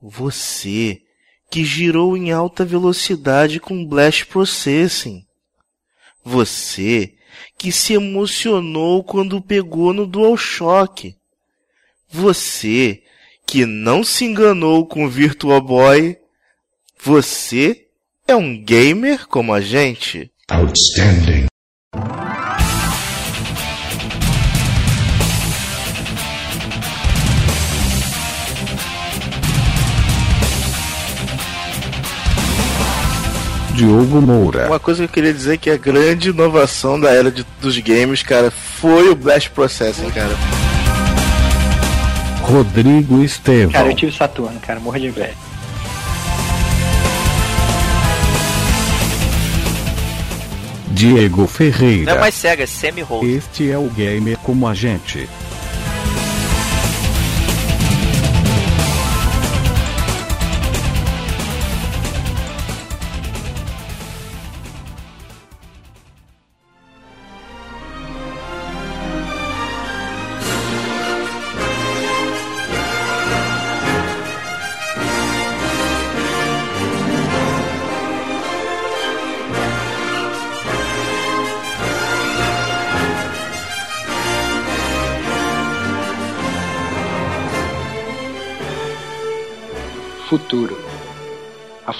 Você que girou em alta velocidade com Blast Processing. Você que se emocionou quando pegou no DualShock. Você que não se enganou com Virtual Boy. Você é um gamer como a gente. Outstanding. Diogo Moura. Uma coisa que eu queria dizer que a grande inovação da era de, dos games, cara, foi o Blast Processing, cara. Rodrigo Estevam. Cara, eu tive Saturno, cara, morro de velho. Diego Ferreira. Não é mais cega, é semi-roll. Este é o gamer como a gente.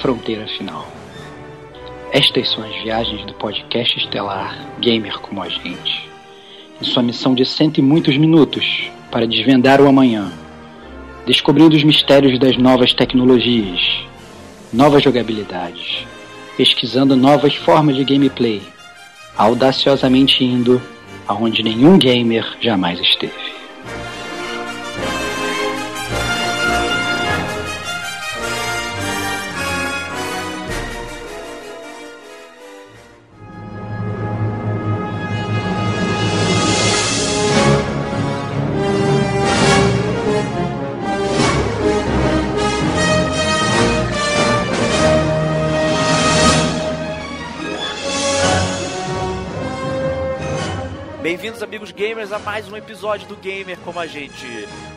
Fronteira final. Estas são as viagens do podcast estelar Gamer como a gente. Em sua missão de cento e muitos minutos para desvendar o amanhã, descobrindo os mistérios das novas tecnologias, novas jogabilidades, pesquisando novas formas de gameplay, audaciosamente indo aonde nenhum gamer jamais esteve. Gamers, a mais um episódio do Gamer como a gente.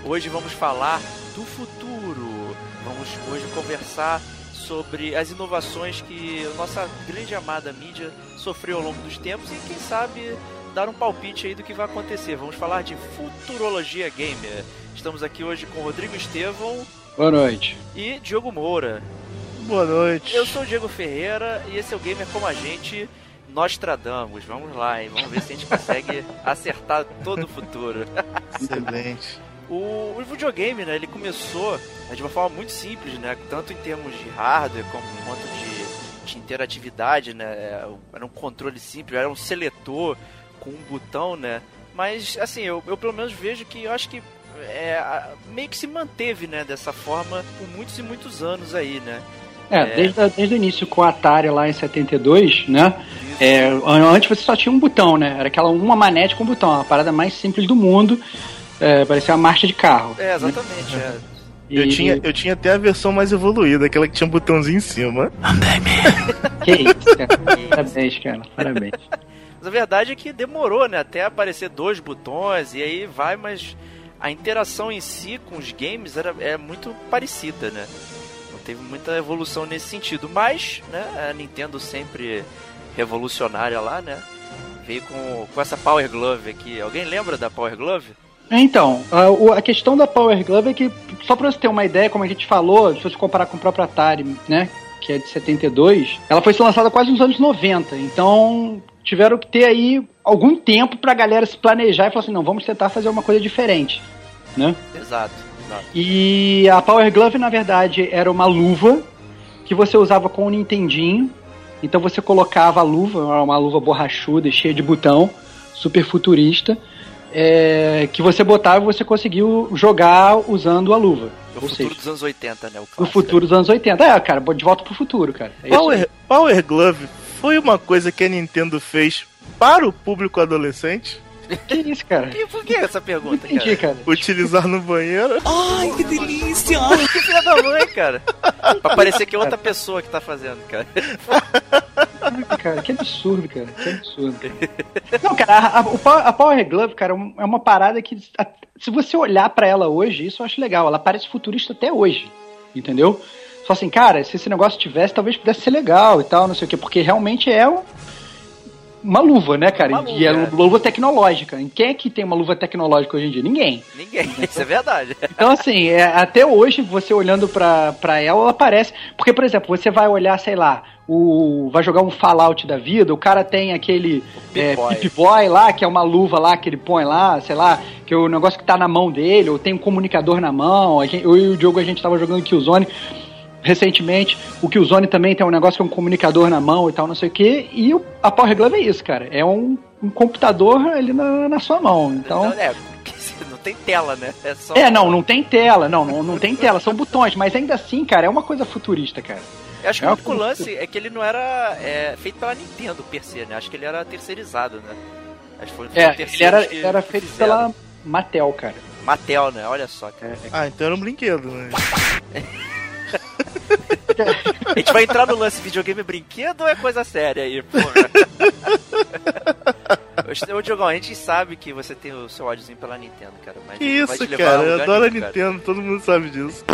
Hoje vamos falar do futuro. Vamos hoje conversar sobre as inovações que a nossa grande amada mídia sofreu ao longo dos tempos e, quem sabe, dar um palpite aí do que vai acontecer. Vamos falar de futurologia gamer. Estamos aqui hoje com Rodrigo Estevão. Boa noite. E Diogo Moura. Boa noite. Eu sou o Diego Ferreira e esse é o Gamer como a gente. Nostradamus, vamos lá, hein? Vamos ver se a gente consegue acertar todo o futuro. Excelente. O, o, videogame, né, ele começou né, de uma forma muito simples, né, tanto em termos de hardware como quanto de, de interatividade, né, era um controle simples, era um seletor com um botão, né, mas assim, eu, eu pelo menos vejo que eu acho que é, meio que se manteve, né, dessa forma por muitos e muitos anos aí, né. É, é. Desde, desde o início com o Atari lá em 72, né? É, antes você só tinha um botão, né? Era aquela uma manete com um botão, a parada mais simples do mundo. É, parecia uma marcha de carro. É, exatamente. Né? É. Eu, tinha, eu tinha até a versão mais evoluída, aquela que tinha um botãozinho em cima. que isso, cara. Parabéns, cara. Parabéns. Mas a verdade é que demorou, né? Até aparecer dois botões, e aí vai, mas a interação em si com os games era, é muito parecida, né? Teve muita evolução nesse sentido. Mas, né, a Nintendo sempre revolucionária lá, né? Veio com, com essa Power Glove aqui. Alguém lembra da Power Glove? Então, a, a, questão da Power Glove é que, só pra você ter uma ideia, como a gente falou, se você comparar com o próprio Atari, né? Que é de 72, ela foi lançada quase nos anos 90. Então, tiveram que ter aí algum tempo pra galera se planejar e falar assim: não, vamos tentar fazer uma coisa diferente, né? Exato. Exato. E a Power Glove, na verdade, era uma luva que você usava com o Nintendinho então você colocava a luva, uma luva borrachuda, cheia de botão, super futurista, é, que você botava e você conseguiu jogar usando a luva. O futuro seja, dos anos 80, né? O, o futuro dos anos 80. É, cara, de volta pro futuro, cara. É Power, Power Glove foi uma coisa que a Nintendo fez para o público adolescente? Que isso, cara? E por que essa pergunta, Não entendi, cara? cara? Utilizar no banheiro? Ai, que delícia! que filha da mãe, cara! Pra parecer que é outra pessoa que tá fazendo, cara. cara, que absurdo, cara. Que absurdo. Não, cara, a, a, a Power Glove, cara, é uma parada que. A, se você olhar para ela hoje, isso eu acho legal. Ela parece futurista até hoje. entendeu? Só assim, cara, se esse negócio tivesse, talvez pudesse ser legal e tal, não sei o quê, porque realmente é um, uma luva, né, cara? Uma e é luva, uma luva tecnológica. Quem é que tem uma luva tecnológica hoje em dia? Ninguém. Ninguém, isso é verdade. Então, assim, é, até hoje, você olhando pra, pra ela, ela parece. Porque, por exemplo, você vai olhar, sei lá, o. Vai jogar um Fallout da vida, o cara tem aquele é, Pip-Boy. Pip-Boy lá, que é uma luva lá que ele põe lá, sei lá, que é o negócio que tá na mão dele, ou tem um comunicador na mão. Eu e o Diogo, a gente tava jogando Killzone recentemente. O Killzone também tem um negócio que é um comunicador na mão e tal, não sei o que. E o, a Power Glove é isso, cara. É um, um computador ali na, na sua mão. Então. Não, é, não tem tela, né? É só. É, não, não tem tela, não, não, não tem tela, são botões, mas ainda assim, cara, é uma coisa futurista, cara. Eu acho que É o único coisa- lance é que ele não era é, feito pela Nintendo per se, né? Acho que ele era terceirizado, né? Acho que foi É, ele era, que- ele era que feito fizeram. pela Mattel, cara. Mattel, né? Olha só, cara. Ah, então era um brinquedo, né? A gente vai entrar no lance videogame brinquedo ou é coisa séria aí, porra? Ô, Diogão, a gente sabe que você tem o seu ódiozinho pela Nintendo, cara. Mas Que vai isso, te levar a cara? Eu adoro a. Nintendo, todo mundo sabe disso.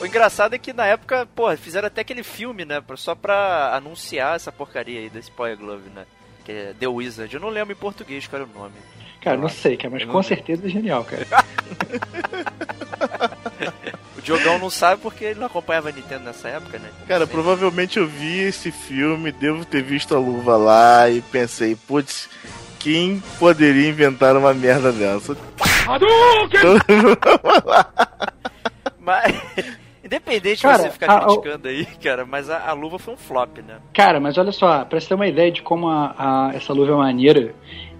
O engraçado é que na época, porra, fizeram até aquele filme, né? Só pra anunciar essa porcaria aí desse Power Glove, né? Que é The Wizard. Eu não lembro em português qual era o nome. Cara, não sei, cara, mas com certeza é genial, cara. Diogão não sabe porque ele não acompanhava a Nintendo nessa época, né? Cara, Sim. provavelmente eu vi esse filme, devo ter visto a luva lá e pensei, putz, quem poderia inventar uma merda dessa? Mas, independente Cara, de você ficar a- criticando aí, cara, mas a, a luva foi um flop, né? Cara, mas olha só, pra você ter uma ideia de como a, a- essa luva é maneira,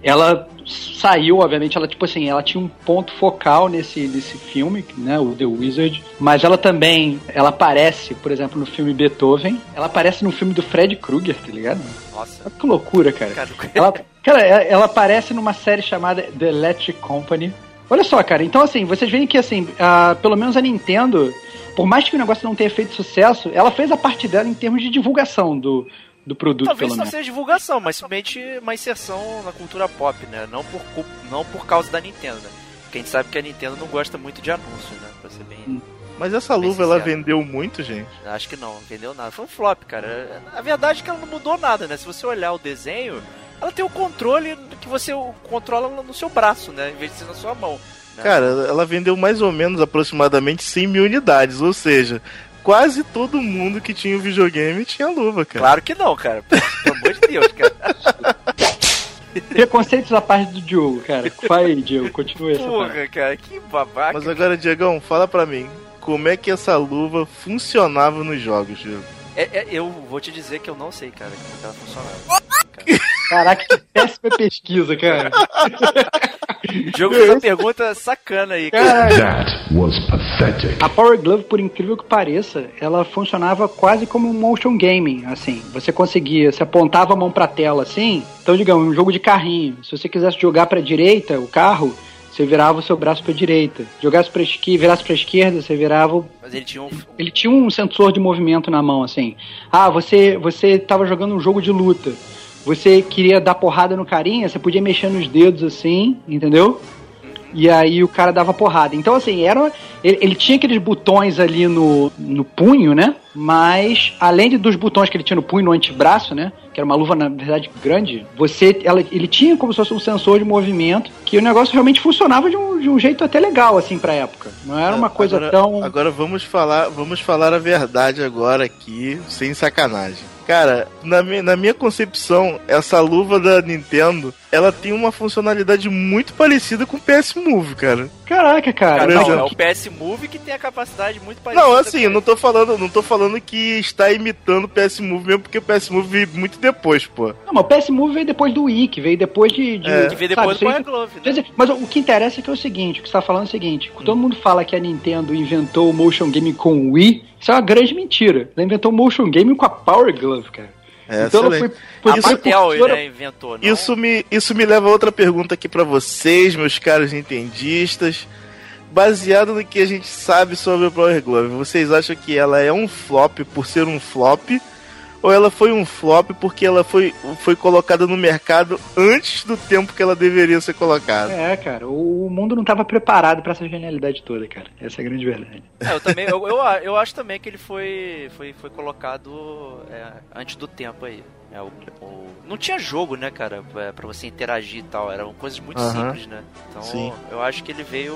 ela saiu, obviamente, ela tipo assim, ela tinha um ponto focal nesse, nesse filme, né, o The Wizard, mas ela também, ela aparece, por exemplo, no filme Beethoven, ela aparece no filme do Fred Krueger, tá ligado? Nossa. Olha que loucura, cara. Cara, Ela, cara, ela aparece numa série chamada The Electric Company. Olha só, cara, então assim, vocês veem que assim, ah, pelo menos a Nintendo, por mais que o negócio não tenha feito sucesso, ela fez a parte dela em termos de divulgação do, do produto, Talvez pelo não seja divulgação, mas simplesmente uma inserção na cultura pop, né? Não por, não por causa da Nintendo, né? Porque a gente sabe que a Nintendo não gosta muito de anúncio, né? Pra ser bem. Hum. Mas essa Bem luva ela sincero. vendeu muito, gente. Acho que não, não vendeu nada. Foi um flop, cara. A verdade é que ela não mudou nada, né? Se você olhar o desenho, ela tem o controle que você controla no seu braço, né? Em vez de ser na sua mão. né? Cara, ela vendeu mais ou menos aproximadamente 100 mil unidades, ou seja, quase todo mundo que tinha o videogame tinha luva, cara. Claro que não, cara. Pelo amor de Deus, cara. Preconceitos à parte do Diogo, cara. Vai aí, Diogo, continua essa parte. Porra, cara, que babaca. Mas agora, Diegão, fala pra mim, como é que essa luva funcionava nos jogos, Diego? É- é- eu vou te dizer que eu não sei, cara, como que ela funcionava. Caraca, que péssima pesquisa, cara. O Diogo fez uma pergunta sacana aí, cara. That was pathetic. A Power Glove, por incrível que pareça, ela funcionava quase como um motion gaming, assim. Você conseguia, você apontava a mão pra tela assim, então digamos, um jogo de carrinho. Se você quisesse jogar pra direita o carro, você virava o seu braço pra direita. Jogasse pra esquerda, virasse pra esquerda, você virava Mas ele tinha um. ele tinha um sensor de movimento na mão, assim. Ah, você você tava jogando um jogo de luta. Você queria dar porrada no carinha, você podia mexer nos dedos assim, entendeu? E aí o cara dava porrada. Então, assim, era. Ele, ele tinha aqueles botões ali no, no punho, né? Mas, além de- dos botões que ele tinha no punho, no antebraço, né? Que era uma luva, na verdade, grande, você. Ela, ele tinha como se fosse um sensor de movimento, que o negócio realmente funcionava de um, de um jeito até legal, assim, pra época. Não era uma coisa agora, tão. Agora vamos falar, vamos falar a verdade agora aqui, sem sacanagem. Cara, na, mi- na minha concepção, essa luva da Nintendo, ela tem uma funcionalidade muito parecida com o PS Move, cara. Caraca, cara. Não, é o PS Move que tem a capacidade muito parecida. Não, assim, com eu não tô falando, não tô falando que está imitando o PS Move mesmo, porque o PS Move veio muito depois, pô. Não, mas o PS Move veio depois do Wii, que veio depois de. de É. Que veio depois do sabe, Power isso Glove, né? Mas o que interessa é que é o seguinte, o que você tá falando é o seguinte, Hum. todo mundo fala que a Nintendo inventou o motion game com o Wii, isso é uma grande mentira. Ela inventou o motion game com a Power Glove, cara. É, então ela foi, foi, A foi Mattel, por fora- né, inventou, não? Isso me, isso me leva a outra pergunta aqui pra vocês, meus caros nintendistas. Baseado no que a gente sabe sobre o Power Glove, vocês acham que ela é um flop por ser um flop? Ou ela foi um flop porque ela foi, foi colocada no mercado antes do tempo que ela deveria ser colocada. É, cara, o mundo não estava preparado para essa genialidade toda, cara. Essa é a grande verdade. É, eu também, eu, eu, eu, acho também que ele foi, foi, foi colocado é, antes do tempo aí. É, o, o, não tinha jogo, né, cara, pra você interagir e tal. Eram coisas muito uhum. simples, né? Então Sim. eu acho que ele veio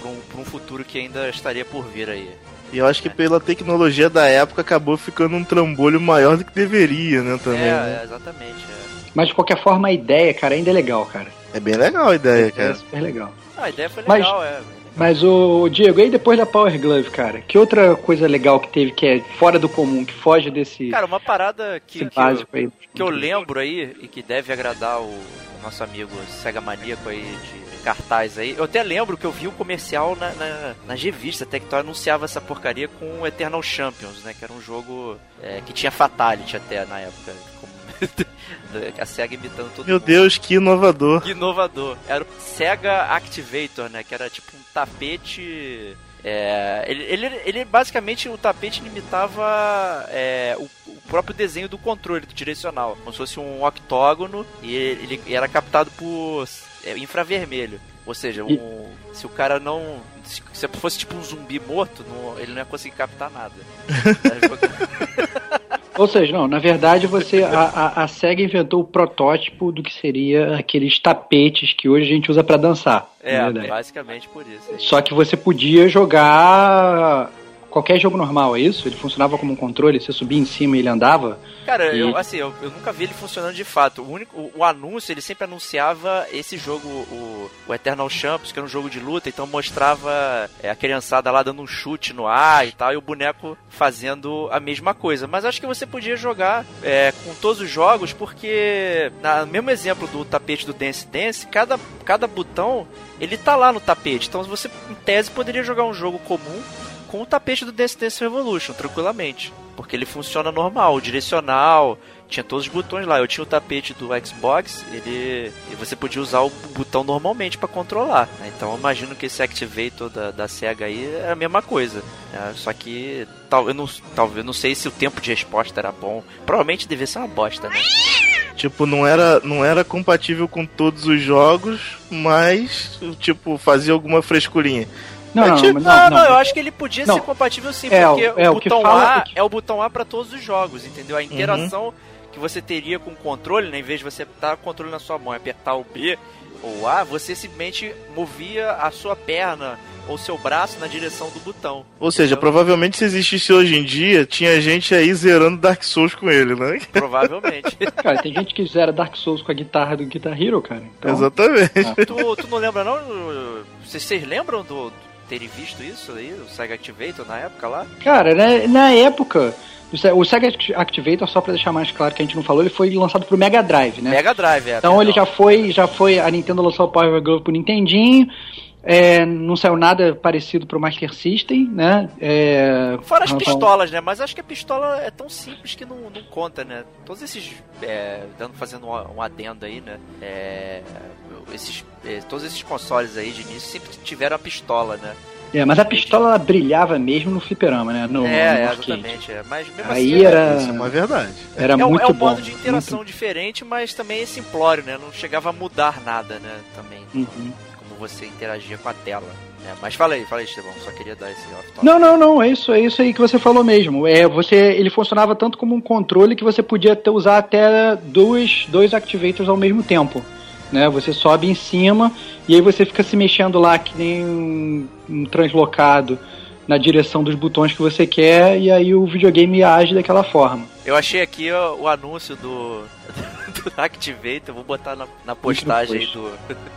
pra um, pra um futuro que ainda estaria por vir aí. E eu acho que é. pela tecnologia da época acabou ficando um trambolho maior do que deveria, né, também. É, né? é exatamente. É. Mas de qualquer forma a ideia, cara, ainda é legal, cara. É bem legal a ideia, a cara. É super legal. Ah, a ideia foi legal, Mas... é. Mas o Diego, aí depois da Power Glove, cara, que outra coisa legal que teve que é fora do comum, que foge desse. Cara, uma parada que, que, eu, aí. que eu lembro aí e que deve agradar o, o nosso amigo Sega Maníaco aí de cartaz aí. Eu até lembro que eu vi o comercial na, na, nas revistas, até que tu anunciava essa porcaria com Eternal Champions, né? Que era um jogo é, que tinha Fatality até na época. a SEGA imitando todo Meu mundo. Deus, que inovador. Que inovador. Era o SEGA Activator, né? Que era tipo um tapete. É, ele, ele, ele, basicamente o tapete limitava é, o, o, próprio desenho do controle do direcional, como se fosse um octógono e ele, ele era captado por é, infravermelho. Ou seja, um, se o cara não. Se, se fosse tipo um zumbi morto, não, ele não ia conseguir captar nada. Ou seja, não, na verdade você a, a, a, SEGA inventou o protótipo do que seria aqueles tapetes que hoje a gente usa para dançar. É, basicamente por isso. Só que você podia jogar qualquer jogo normal, é isso? Ele funcionava como um controle, você subia em cima e ele andava? Cara, e... eu, assim, eu, eu, nunca vi ele funcionando de fato. O, único, o, o anúncio, ele sempre anunciava esse jogo, o, o, Eternal Champions, que era um jogo de luta, então mostrava é, a criançada lá dando um chute no ar e tal, e o boneco fazendo a mesma coisa. Mas acho que você podia jogar é, com todos os jogos, porque, no mesmo exemplo do tapete do Dance Dance, cada, cada botão, ele tá lá no tapete. Então você, em tese, poderia jogar um jogo comum com o tapete do Dance Dance Revolution, tranquilamente. Porque ele funciona normal, direcional, tinha todos os botões lá. Eu tinha o tapete do Xbox, ele e você podia usar o botão normalmente para controlar. Né? Então eu imagino que esse Activator da, da Sega aí é a mesma coisa. Né? Só que tal, eu não, talvez não sei se o tempo de resposta era bom. Provavelmente devia ser uma bosta, né? Tipo, não era, não era compatível com todos os jogos, mas, tipo, fazia alguma frescurinha. Não, não, não, não, não, eu acho que ele podia ser compatível sim, é, porque é, o, botão A é o botão A para todos os jogos, entendeu? A interação uhum. que você teria com o controle, né, em vez de você estar com o controle na sua mão e apertar o B ou A, você simplesmente movia a sua perna ou seu braço na direção do botão. Ou seja, provavelmente se existisse hoje em dia, tinha gente aí zerando Dark Souls com ele, né? Provavelmente. cara, tem gente que zera Dark Souls com a guitarra do Guitar Hero, cara. Então... Exatamente. Ah. Tu, tu, não lembra não? Vocês, vocês lembram do, terem visto isso aí, o Sega Activator na época lá? Cara, na, na época, o Sega Activator, só para deixar mais claro que a gente não falou, ele foi lançado pro Mega Drive, né? Mega Drive, é. Então perdão. ele já foi, já foi, a Nintendo lançou o Power Glove pro Nintendinho, é, não saiu nada parecido pro Master System, né? É, Fora as pistolas, né? Mas acho que a pistola é tão simples que não, não conta, né? Todos esses. É, dando, fazendo um, um adendo aí, né? É, esses, é, todos esses consoles aí de início sempre tiveram a pistola, né? É, mas a pistola ela brilhava mesmo no fliperama, né? No, é, no exatamente. É. Mas mesmo Aí assim, era... Isso é uma verdade. Era é, muito é um bom. modo de interação muito... diferente, mas também é simplório, né? Não chegava a mudar nada, né? Também. Uhum. Como você interagia com a tela. É, mas fala aí, fala aí, Estevão. Só queria dar esse off-top. Não, não, não. É isso, é isso aí que você falou mesmo. É, você, ele funcionava tanto como um controle que você podia ter, usar até dois, dois activators ao mesmo tempo né? Você sobe em cima e aí você fica se mexendo lá que nem um, um translocado na direção dos botões que você quer e aí o videogame age daquela forma. Eu achei aqui ó, o anúncio do, do Activator, vou botar na, na postagem do,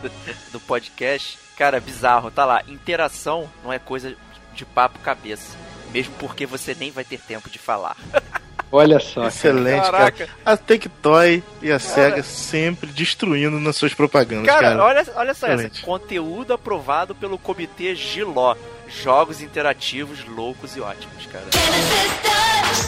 do podcast. Cara, bizarro, tá lá. Interação não é coisa de papo cabeça, mesmo porque você nem vai ter tempo de falar. Olha só. Excelente, cara. cara. A Tectoy e a cara. SEGA sempre destruindo nas suas propagandas, cara. cara. Olha, olha só Excelente. essa. Conteúdo aprovado pelo Comitê Giló. Jogos interativos loucos e ótimos, cara.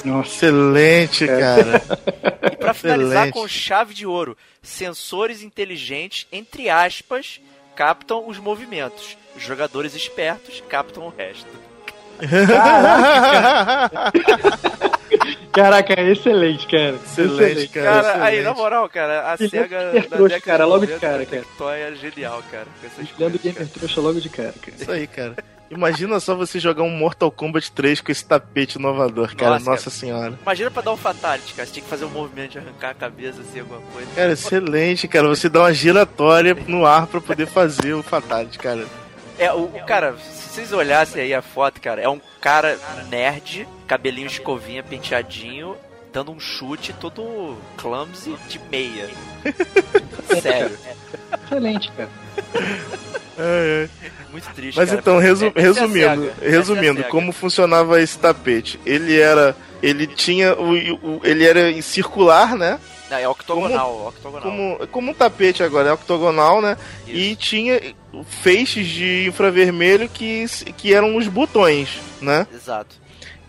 Nossa. Excelente, cara. e pra finalizar com chave de ouro, sensores inteligentes, entre aspas, captam os movimentos. Jogadores espertos captam o resto. Caraca, Caraca, excelente, cara. Excelente, cara. Cara, excelente. aí, na moral, cara, a SEGA. é da década cara, logo de 90, cara, a cara. É genial, cara. Dando Gamer trouxa logo de cara, cara. Isso aí, cara. Imagina só você jogar um Mortal Kombat 3 com esse tapete inovador, cara. Nossa, Nossa, cara. senhora. Imagina pra dar um fatality, cara. Você tinha que fazer um movimento de arrancar a cabeça, assim, alguma coisa. Cara, excelente, cara. Você dá uma giratória no ar pra poder fazer o Fatality, cara. É, o, o cara, se vocês olhassem aí a foto, cara, é um cara nerd, cabelinho escovinha, penteadinho, dando um chute todo clumsy de meia. Sério. Excelente, cara. É, é. Muito triste, Mas cara. então, resu- Essa é resumindo, é resumindo, como funcionava esse tapete? Ele era, ele tinha o, o- ele era circular, né? Não, é octogonal, octogonal. Como, como um tapete agora, é octogonal, né? E Isso. tinha feixes de infravermelho que, que eram os botões, né? Exato.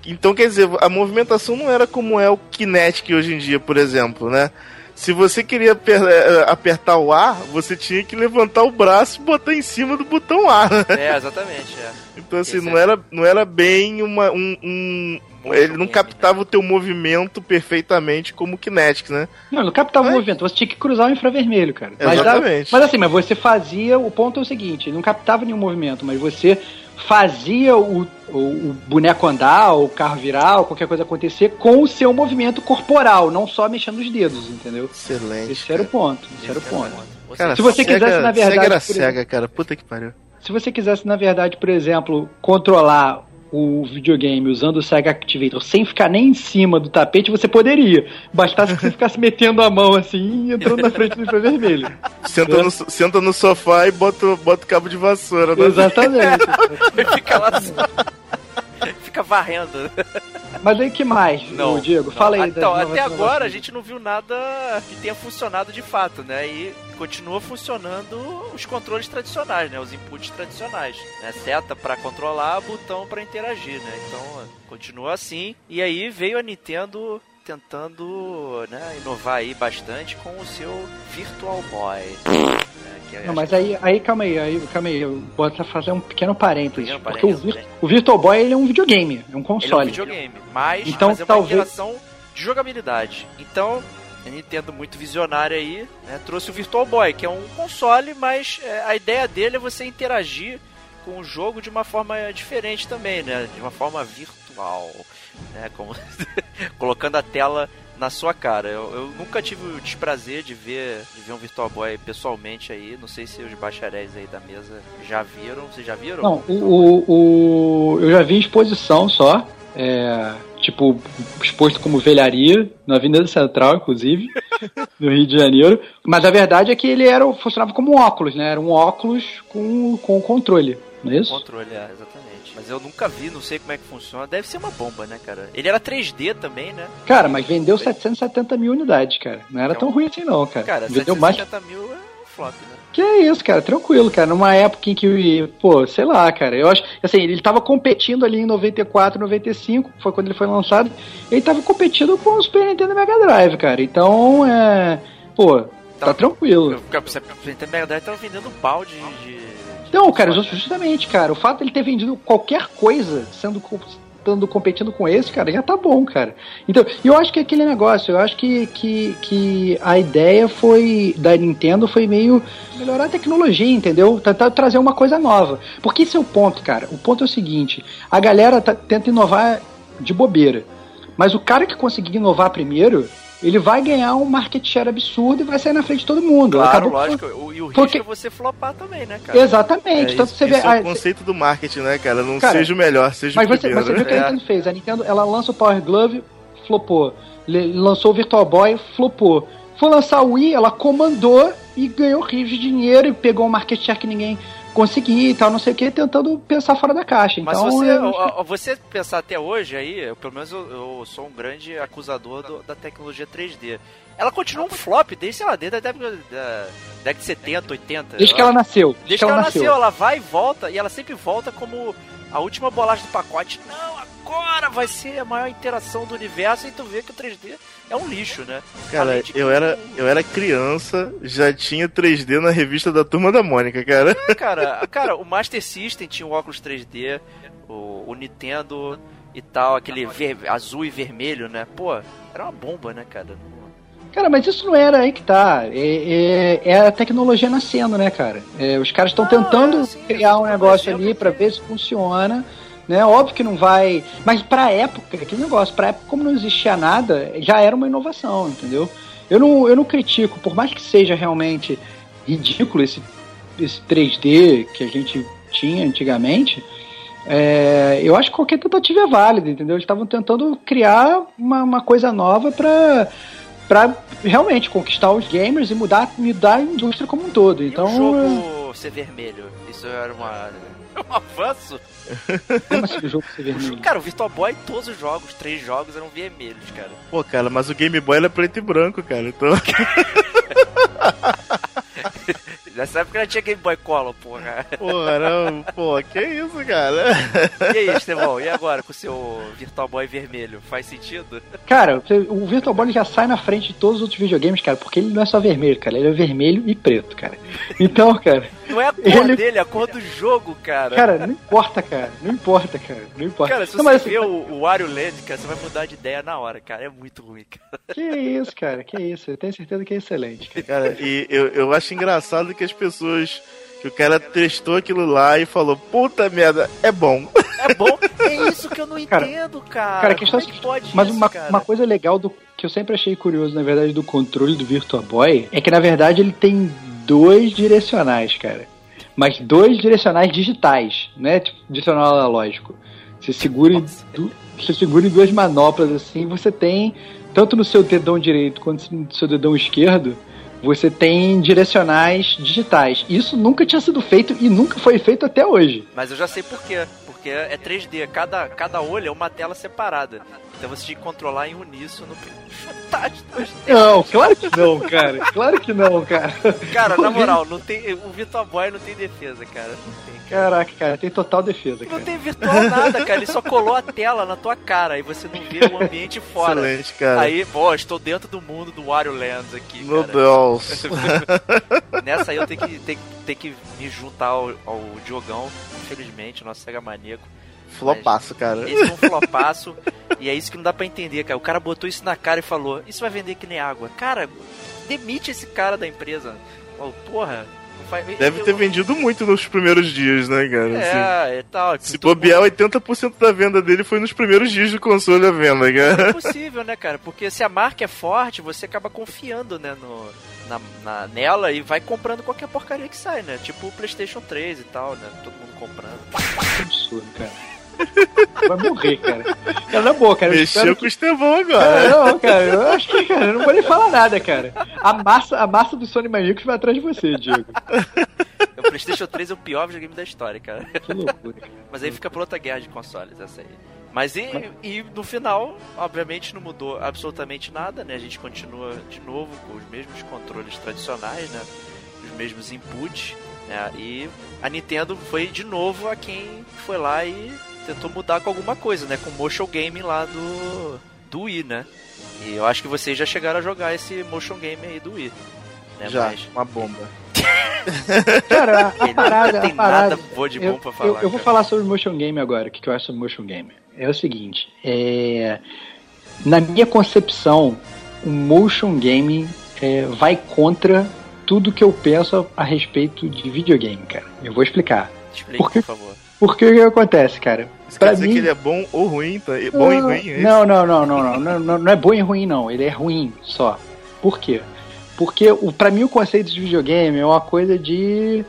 Então, quer dizer, a movimentação não era como é o Kinetic hoje em dia, por exemplo, né? Se você queria eh, apertar o A, você tinha que levantar o braço e botar em cima do botão A, né? É, exatamente, é. Então, assim, Esse não é- era, não era bem uma, um... um- ele não captava o teu movimento perfeitamente como o Kinetic, né? Não, não captava o movimento, você tinha que cruzar o infravermelho, cara. Mas, Exatamente. mas assim, mas você fazia. O ponto é o seguinte: ele não captava nenhum movimento, mas você fazia o, o, o boneco andar, ou o carro virar, ou qualquer coisa acontecer com o seu movimento corporal, não só mexendo os dedos, entendeu? Excelente. Esse era o ponto. Esse era o ponto. Cara, Se você Sega- quisesse, na verdade, Sega era cega, cara. Puta que pariu. Se você quisesse, na verdade, por exemplo, controlar o videogame usando o Sega Activator sem ficar nem em cima do tapete, você poderia. Bastasse que você ficasse metendo a mão assim e entrando na frente do infravermelho. Senta no, senta no sofá e bota, bota o cabo de vassoura. né? Exatamente. Ele fica lá só... Fica varrendo. Mas aí que mais, Não. Diego? Não. Fala aí. Então, até agora a gente não viu nada que tenha funcionado de fato, né? E continua funcionando os controles tradicionais, né? Os inputs tradicionais. Né? Seta pra controlar, botão pra interagir, né? Então, continua assim. E aí veio a Nintendo tentando né, inovar aí bastante com o seu Virtual Boy. né, Não, mas que- aí, aí calma aí, aí, calma aí, eu até fazer um pequeno parênteses. Porque o, Vir- né? o Virtual Boy ele é um videogame, é um Ele é um console. videogame, mas Então, fazer uma talvez- de jogabilidade. Então, a Nintendo muito visionária aí, né, trouxe o Virtual Boy, que é um console, mas é, a ideia dele é você interagir com o jogo de uma forma diferente também, né? De uma forma virtual, né? Como colocando a tela na sua cara. Eu, eu nunca tive o desprazer de ver, de ver um Virtual Boy pessoalmente aí. Não sei se os bacharéis aí da mesa já viram. Vocês já viram? Não, o, o, o- eu já vi em exposição só. É, tipo, exposto como velharia, na Avenida Central, inclusive, no Rio de Janeiro. Mas a verdade é que ele era, funcionava como um óculos, né? Era um óculos com, com controle, não é isso? Controle, é, exatamente. Mas eu nunca vi, não sei como é que funciona. Deve ser uma bomba, né, cara? Ele era 3D também, né? Cara, mas vendeu 770 mil unidades, cara. Não era É tão ruim assim, não, cara. Cara, vendeu mais 750 mil é um flop, né? Que é isso, cara, tranquilo, cara. Numa época em que, pô, sei lá, cara, eu acho, assim, ele tava competindo ali em 94, 95, foi quando ele foi lançado, ele tava competindo com o Super Nintendo Mega Drive, cara. Então, é, pô, tá Tá- tranquilo. Você Nintendo Mega Drive tava vendendo balde de. Não, cara, justamente, cara, o fato de ele ter vendido qualquer coisa sendo estando competindo com esse, cara, já tá bom, cara. Então, eu acho que é aquele negócio, eu acho que, que, que a ideia foi da Nintendo foi meio melhorar a tecnologia, entendeu? Tentar trazer uma coisa nova. Porque esse é o ponto, cara. O ponto é o seguinte, a galera tá- tenta inovar de bobeira. Mas o cara que conseguir inovar primeiro, ele vai ganhar um market share absurdo e vai sair na frente de todo mundo. Claro, Acabou- lógico. O, e o risco Porque- é você flopar também, né, cara? Exatamente. É, Tanto isso, você vê. isso é ah, o conceito do marketing, né, cara? Não Cara, seja o melhor, seja Mas o você, primeiro. mas você viu o que É. a Nintendo fez? A Nintendo ela lança o Power Glove, flopou. Le- lançou o Virtual Boy, flopou. Foi lançar o Wii, ela comandou e ganhou rios de dinheiro e pegou um market share que ninguém conseguia e tal, não sei o que, tentando pensar fora da caixa. Mas Então, você, eu- você pensar até hoje aí, eu, pelo menos eu, eu sou um grande acusador do- da tecnologia 3D. Ela continua um flop desde, sei lá, desde a década, da, década de 70, 80. desde que ela nasceu. Desde que ela nasceu, ela vai e volta, e ela sempre volta como a última bolacha do pacote. Não, agora vai ser a maior interação do universo, e tu vê que o 3D é um lixo, né? Cara, de eu era, eu era criança, já tinha 3D na revista da Turma da Mônica, cara. Cara, cara, o Master System tinha o óculos 3D, o, o Nintendo e tal, aquele ver, azul e vermelho, né? Pô, era uma bomba, né, cara? Cara, mas isso não era aí que tá. É, é, é a tecnologia nascendo, né, cara? É, os caras estão tentando é, assim, criar um negócio ali para ver se funciona. Né? Óbvio que não vai. Mas pra época, aquele negócio, pra época, como não existia nada, já era uma inovação, entendeu? Eu não, eu não critico, por mais que seja realmente ridículo esse, esse 3D que a gente tinha antigamente, é, eu acho que qualquer tentativa é válida, entendeu? Eles estavam tentando criar uma, uma coisa nova para para realmente conquistar os gamers e mudar, mudar a indústria como um todo. Então, e o jogo ser vermelho, isso era uma um avanço? Como assim o jogo ser vermelho? Cara, o Virtual Boy, todos os jogos, três jogos eram vermelhos, cara. Pô, cara, mas o Game Boy era preto e branco, cara. Então. Nessa época não tinha Game Boy Color, porra. Porra, não, pô, que isso, cara? E aí, Estevão, e agora com o seu Virtual Boy vermelho? Faz sentido? Cara, o Virtual Boy já sai na frente de todos os outros videogames, cara, porque ele não é só vermelho, cara, ele é vermelho e preto, cara. Então, cara. Não é a cor ele... dele, é a cor do jogo, cara. Cara, não importa, cara. Não importa, cara. Não importa. Cara, se não, você ver assim, o, o Wario Land, cara, você vai mudar de ideia na hora, cara. É muito ruim, cara. Que isso, cara, que isso. Eu tenho certeza que é excelente, cara. cara e eu, eu acho engraçado que as pessoas que o cara testou aquilo lá e falou, puta merda, é bom. É bom? É isso que eu não entendo, cara. Cara, a questão é, é que pode Mas isso, uma, uma coisa legal do que eu sempre achei curioso, na verdade, do controle do Virtua Boy, é que na verdade ele tem dois direcionais, cara. Mas dois direcionais digitais, né? Tipo, direcional analógico. Você segura, em, você segura em duas manoplas assim, você tem, tanto no seu dedão direito quanto no seu dedão esquerdo, você tem direcionais digitais. Isso nunca tinha sido feito e nunca foi feito até hoje. Mas eu já sei por quê. Porque é 3D, cada, cada olho é uma tela separada. Então você tinha que controlar em uníssono. Não, claro que não, cara. Claro que não, cara. Cara, na moral, não tem, o Virtual Boy não tem defesa, cara. Não tem. Caraca, cara, tem total defesa, cara. Não tem virtual nada, cara. Ele só colou a tela na tua cara e você não vê o ambiente fora. Excelente, cara. Aí, pô, estou dentro do mundo do Wario Lands aqui, Meu cara. Deus. Nessa aí eu tenho que, tenho, tenho que me juntar ao, ao Diogão, infelizmente, nosso Sega Maníaco. Flopaço, cara. Esse é um flopaço. e é isso que não dá pra entender, cara. O cara botou isso na cara e falou: Isso vai vender que nem água. Cara, demite esse cara da empresa. Oh, porra, Deve ter vendido muito nos primeiros dias, né, cara? É, assim, e tal. Se bobear, mundo... 80% da venda dele foi nos primeiros dias do console à venda, cara. É possível, né, cara? Porque se a marca é forte, você acaba confiando, né, no, na, na, nela e vai comprando qualquer porcaria que sai, né? Tipo o PlayStation 3 e tal, né? Todo mundo comprando. Que absurdo, cara. Vai morrer, cara. Cara, na boa, cara. Mexeu com o Estevão agora. não, cara, eu acho que, cara, eu não vou nem falar nada, cara. A massa, a massa do Sony Maníacos vai atrás de você, Diego. O PlayStation 3 é o pior videogame da história, cara. Que loucura. Mas aí fica pra outra guerra de consoles, essa aí. Mas e, e no final, obviamente, não mudou absolutamente nada, né? A gente continua de novo com os mesmos controles tradicionais, né? Os mesmos inputs, né? E a Nintendo foi de novo a quem foi lá e tentou mudar com alguma coisa, né? Com o motion game lá do, do Wii, né? E eu acho que vocês já chegaram a jogar esse motion game aí do Wii. Né? Já, Mas... uma bomba. cara, a, a parada, tem a parada, nada boa de bom eu, pra falar. Eu, eu vou falar sobre motion game agora. O que eu acho sobre motion game? É o seguinte, é... na minha concepção, o motion game é, vai contra tudo que eu penso a, a respeito de videogame, cara. Eu vou explicar. Explique, Porque... por favor. Porque o que acontece, cara? Você pra quer dizer mim... que ele é bom ou ruim? Tá? Bom e ruim? É não, não, não, não, não, não, não, não é bom e ruim, não. Ele é ruim só. Por quê? Porque o, pra mim o conceito de videogame é uma coisa de.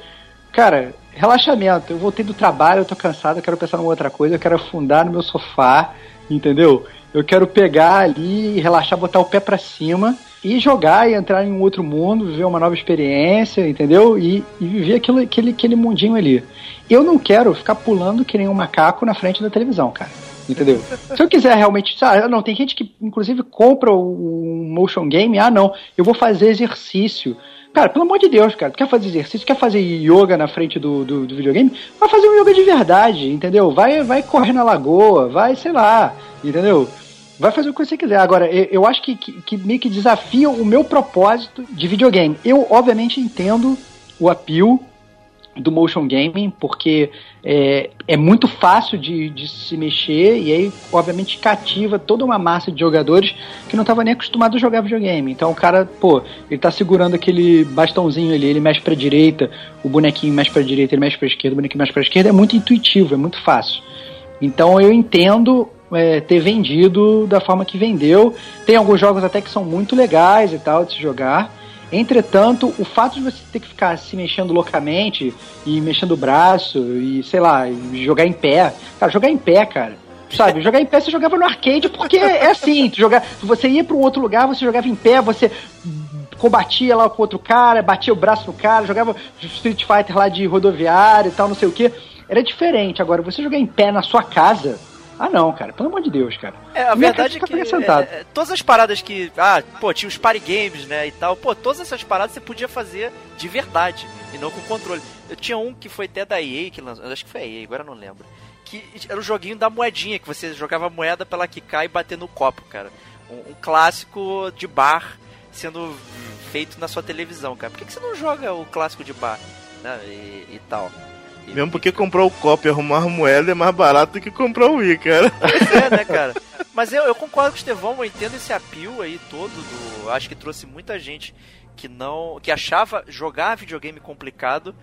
Cara, relaxamento. Eu voltei do trabalho, eu tô cansado, eu quero pensar numa outra coisa, eu quero afundar no meu sofá, entendeu? Eu quero pegar ali, relaxar, botar o pé para cima e jogar e entrar em um outro mundo, viver uma nova experiência, entendeu? E, e viver aquilo, aquele, aquele mundinho ali. Eu não quero ficar pulando que nem um macaco na frente da televisão, cara. Entendeu? Se eu quiser realmente, sabe, não, tem gente que inclusive compra o motion game, ah não, eu vou fazer exercício. Cara, pelo amor de Deus, cara, quer fazer exercício, quer fazer yoga na frente do, do, do, videogame? Vai fazer um yoga de verdade, entendeu? Vai, vai correr na lagoa, vai, sei lá, entendeu? Vai fazer o que você quiser. Agora, eu, acho que, que, que meio que desafia o meu propósito de videogame. Eu, obviamente, entendo o apio do motion gaming, porque é, é muito fácil de, de se mexer e aí, obviamente, cativa toda uma massa de jogadores que não estava nem acostumado a jogar videogame. Então o cara, pô, ele tá segurando aquele bastãozinho ali, ele mexe pra direita, o bonequinho mexe pra direita, ele mexe pra esquerda, o bonequinho mexe pra esquerda, é muito intuitivo, é muito fácil. Então eu entendo é, ter vendido da forma que vendeu. Tem alguns jogos até que são muito legais e tal de se jogar. Entretanto, o fato de você ter que ficar se mexendo loucamente e mexendo o braço e, sei lá, jogar em pé. Cara, jogar em pé, cara. Sabe, jogar em pé você jogava no arcade porque é assim, tu jogar, você ia para um outro lugar, você jogava em pé, você combatia lá com outro cara, batia o braço no cara, jogava Street Fighter lá de rodoviário e tal, não sei o que. Era diferente. Agora, você jogar em pé na sua casa, ah, não, cara, pelo amor de Deus, cara. É, a Minha verdade é que é, é, todas as paradas que. Ah, pô, tinha os party games, né, e tal. Pô, todas essas paradas você podia fazer de verdade e não com controle. Eu tinha um que foi até da EA que lançou. Acho que foi a EA, agora não lembro. Que era o joguinho da moedinha, que você jogava moeda pela que cai e bater no copo, cara. Um, um, clássico de bar sendo feito na sua televisão, cara. Por que, que você não joga o clássico de bar, né, e, e tal? Mesmo porque comprar o copo e arrumar a moeda é mais barato do que comprar o Wii, cara. Pois é, né, cara? Mas eu, eu concordo com o Estevão, eu entendo esse apio aí todo do. Acho que trouxe muita gente que não. que achava jogar videogame complicado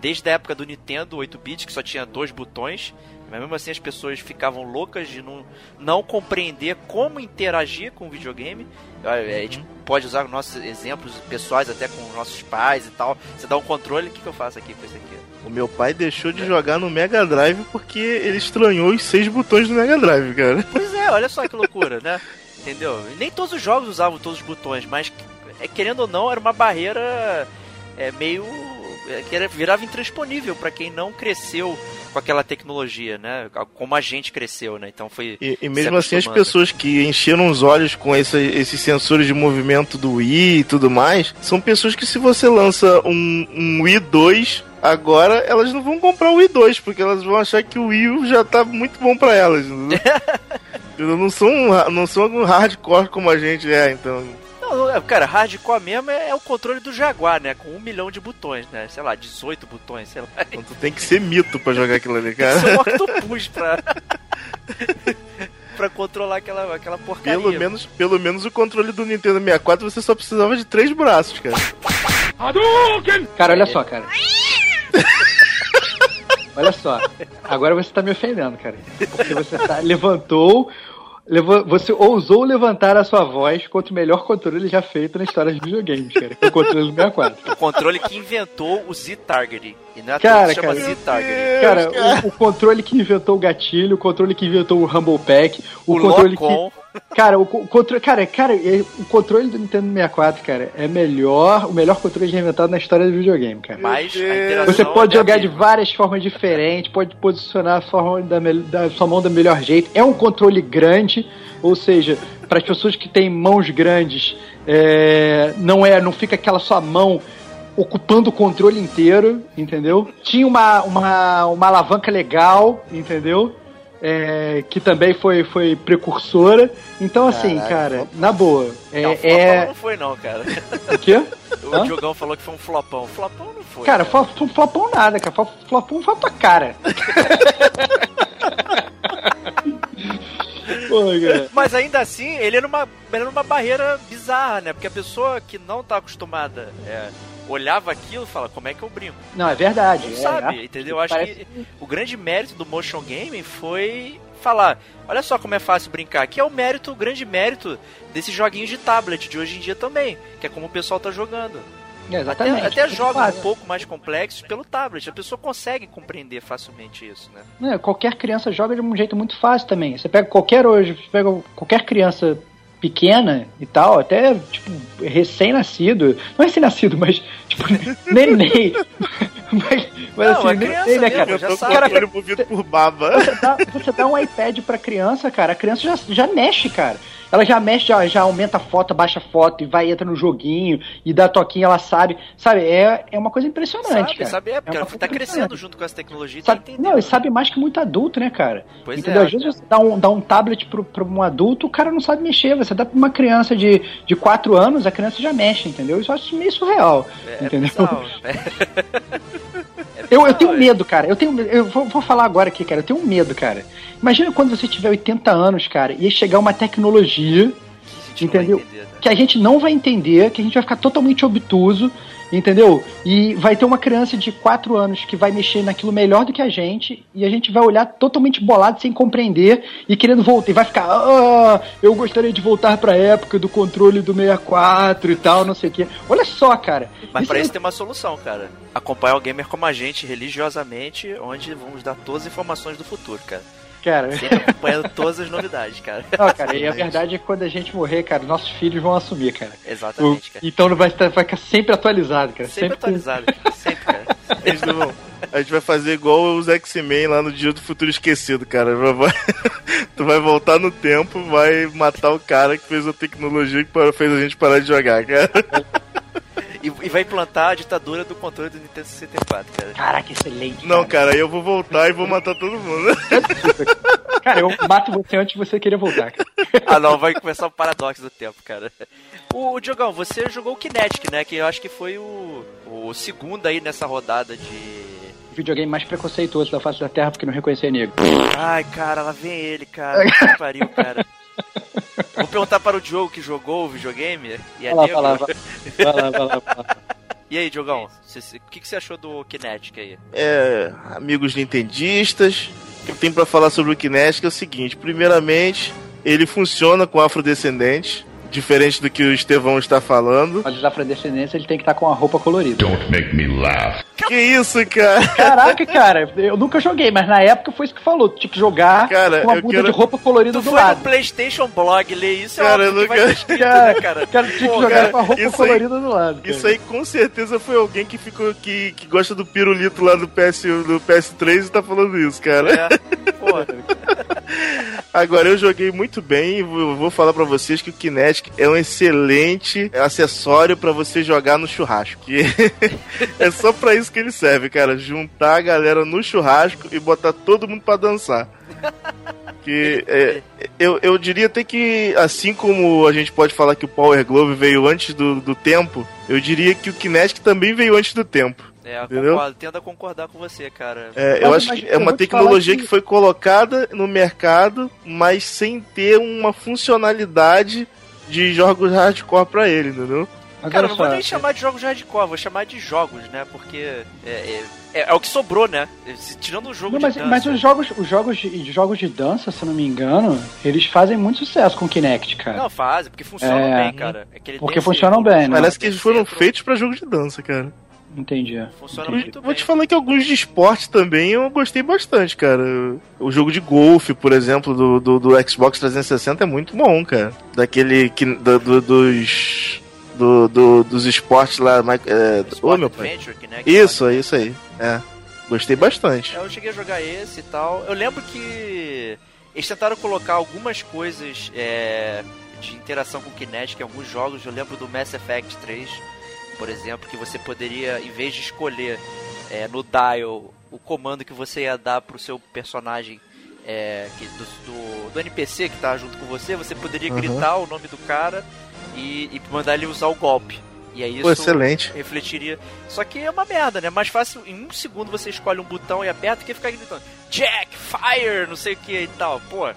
desde a época do Nintendo 8-bit, que só tinha dois botões. Mas mesmo assim as pessoas ficavam loucas de não, não compreender como interagir com o videogame. A gente uhum. pode usar nossos exemplos pessoais, até com nossos pais e tal. Você dá um controle, o que, que eu faço aqui com isso aqui? O meu pai deixou de jogar no Mega Drive porque ele estranhou os seis botões do Mega Drive, cara. Pois é, olha só que loucura, né? Entendeu? Nem todos os jogos usavam todos os botões, mas é, querendo ou não, era uma barreira é, meio. É, que era, virava intransponível para quem não cresceu com aquela tecnologia, né? Como a gente cresceu, né? Então foi. E, e mesmo assim, as pessoas que encheram os olhos com esse, esses sensores de movimento do Wii e tudo mais, são pessoas que, se você lança um, um Wii 2 Agora elas não vão comprar o Wii 2, porque elas vão achar que o Wii já tá muito bom para elas. não são, não são um hardcore como a gente é, então. Não, é, cara, hardcore mesmo é, é, o controle do Jaguar, né? Com um milhão de botões, né? Sei lá, 18 botões, sei lá. Então, tu tem que ser mito pra jogar aquilo ali, cara. Tem que ser um octopus pra... pra controlar aquela, aquela porcaria. Pelo menos, pelo menos o controle do Nintendo 64 você só precisava de três braços, cara. Cara, olha só, cara. Olha só, agora você tá me ofendendo, cara. Porque você tá, levantou você ousou levantar a sua voz contra o melhor controle já feito na história de videogames, cara. o controle do 64. O controle que inventou o Z-Targeting. E não é cara, cara, Z-Targeting. Cara, o, o, controle que inventou o gatilho, o controle que inventou o Rumble Pack, o, o controle Locom. que Cara, o controle, cara, cara, o controle do Nintendo 64, cara, é melhor, o melhor controle já inventado na história do videogame, cara. Mas você pode é jogar de várias formas diferentes, pode posicionar a forma da, da sua mão do melhor jeito. É um controle grande, ou seja, para as pessoas que têm mãos grandes, é, não é, não fica aquela sua mão ocupando o controle inteiro, entendeu? Tinha uma, uma, uma alavanca legal, entendeu? É, que também foi, foi precursora. Então, assim, Caraca, cara, na boa. É, não, é... não foi, não, cara. O quê? O Hã? Diogão falou que foi um flopão. Flopão não foi. Cara, cara. Flopão nada, cara. Flopão foi a tua cara. Mas ainda assim, ele era uma, era uma barreira bizarra, né? Porque a pessoa que não tá acostumada é, olhava aquilo e fala, como é que eu brinco? Não, é verdade. Não é, sabe, é, entendeu? Acho parece... que o grande mérito do motion gaming foi falar, olha só como é fácil brincar, que é o mérito, o grande mérito desses joguinhos de tablet de hoje em dia também, que é como o pessoal tá jogando. É, exatamente. Até, até jogos um pouco mais complexos pelo tablet. A pessoa consegue compreender facilmente isso, né? É, qualquer criança joga de um jeito muito fácil também. Você pega qualquer hoje, pega qualquer criança pequena e tal, até, tipo, recém-nascido. Não é recém-nascido, mas, tipo, neném. mas, mas não, assim, neném, né, cara? Já sabe. Cara, movido por baba. Você dá, você dá um iPad pra criança, cara, a criança já, já mexe, cara. Ela já mexe, já, já aumenta a foto, baixa a foto e vai, entra no joguinho e dá toquinha, ela sabe. Sabe, é, é uma coisa impressionante, sabe, cara. Sabe, é, porque é ela tá crescendo junto com essa tecnologia. Sabe, tá não, e sabe mais que muito adulto, né, cara? Pois Entendeu? É, Às vezes você dá um, dá um tablet pro, pro um adulto, o cara não sabe mexer. Você dá pra uma criança de, de 4 anos, a criança já mexe, entendeu? Isso eu acho meio surreal. É, é entendeu? É, é Eu, eu tenho medo, cara. Eu tenho eu vou, vou falar agora aqui, cara. Eu tenho medo, cara. Imagina quando você tiver 80 anos, cara, e chegar uma tecnologia, entendeu? Entender, né? Que a gente não vai entender, que a gente vai ficar totalmente obtuso Entendeu? E vai ter uma criança de 4 anos que vai mexer naquilo melhor do que a gente, e a gente vai olhar totalmente bolado, sem compreender, e querendo voltar, e vai ficar, ah, eu gostaria de voltar pra época do controle do 64 e tal, não sei o quê. Olha só, cara. Mas isso é... tem uma solução, cara. Acompanhar o gamer como a gente, religiosamente, onde vamos dar todas as informações do futuro, cara. Cara. Sempre acompanhando todas as novidades, cara. Não, cara, e a verdade é que quando a gente morrer, cara, nossos filhos vão assumir, cara. Exatamente, cara. Então não vai, estar, vai ficar sempre atualizado, cara. Sempre, sempre atualizado, cara. Sempre, cara. A gente vai fazer igual os X-Men lá no Dia do Futuro Esquecido, cara. Tu vai voltar no tempo, vai matar o cara que fez a tecnologia que fez a gente parar de jogar, cara. E, e, vai implantar a ditadura do controle do Nintendo 64, cara. Caraca, excelente. Não, cara, aí eu vou voltar e vou matar todo mundo. cara, eu mato você antes de você querer voltar, cara. Ah, não, vai começar o paradoxo do tempo, cara. O, o Diogão, você jogou o Kinetic, né? Que eu acho que foi o, o segundo aí nessa rodada de videogame mais preconceituoso da face da Terra porque não reconhecia negro. Ai, cara, lá vem ele, cara. Que pariu, cara. Vou perguntar para o Diogo que jogou o videogame. E é vai lá, vai lá, vai lá, vai lá, vai lá. E aí, Diogão, o que, que você achou do Kinetic aí? É, amigos nintendistas, o que eu tenho para falar sobre o Kinetic é o seguinte: primeiramente, ele funciona com afrodescendentes diferente do que o Estevão está falando. Mas os afrodescendentes ele tem que estar tá com a roupa colorida. Don't make me laugh. Que isso, cara? Caraca, cara, eu nunca joguei, mas na época foi isso que falou. Tinha que jogar cara, com uma muda quero... de roupa colorida tu do foi lado. no PlayStation Blog ler isso, é cara, é óbvio nunca... escrito, cara, né, cara? cara tinha que jogar cara, com a roupa colorida aí, do lado. Cara. Isso aí com certeza foi alguém que ficou que, que gosta do pirulito lá do, PS, do PS3 e tá falando isso, cara. É, porra. Agora, eu joguei muito bem e vou falar para vocês que o Kinetic é um excelente acessório para você jogar no churrasco. É só para isso que ele serve, cara. Juntar a galera no churrasco e botar todo mundo para dançar. Que é, eu, eu diria até que, assim como a gente pode falar que o Power Glove veio antes do, do tempo, eu diria que o Kinetic também veio antes do tempo. É, Entendeu? concordo, tendo a concordar com você, cara. É, eu acho que é uma tecnologia que... que foi colocada no mercado, mas sem ter uma funcionalidade de jogos hardcore pra ele, entendeu? Cara, não vou nem chamar de jogos de hardcore, vou chamar de jogos, né? Porque é, é, é, é o que sobrou, né? Tirando o jogo não, mas, de dança. Mas os jogos, os jogos de, jogos de dança, se não me engano, eles fazem muito sucesso com o Kinect, cara. Não, fazem, porque funcionam é, bem, cara. É porque funcionam bem, né? Parece que eles foram feitos para jogos de dança, cara. Entendi. Funciona Entendi. muito bem. Vou te falar que alguns de esporte também eu gostei bastante, cara. O jogo de golfe, por exemplo, do, do, do Xbox 360 é muito bom, cara. Daquele que. Do, do, dos. Do, do, dos esportes lá. É, oh, meu pai. Né, isso, é isso aí. É. Gostei bastante. É, eu cheguei a jogar esse e tal. Eu lembro que eles tentaram colocar algumas coisas é, de interação com o Kinect em alguns jogos. Eu lembro do Mass Effect 3 por exemplo, que você poderia, em vez de escolher é, no dial o comando que você ia dar pro seu personagem é, que, do, do, do, NPC que tá junto com você, você poderia uhum. gritar o nome do cara e, e, mandar ele usar o golpe. E aí isso Pô, excelente. refletiria. Só que é uma merda, né? Mais fácil, em um segundo você escolhe um botão e aperta que ficar gritando Jack, fire, não sei o que e tal. Pô,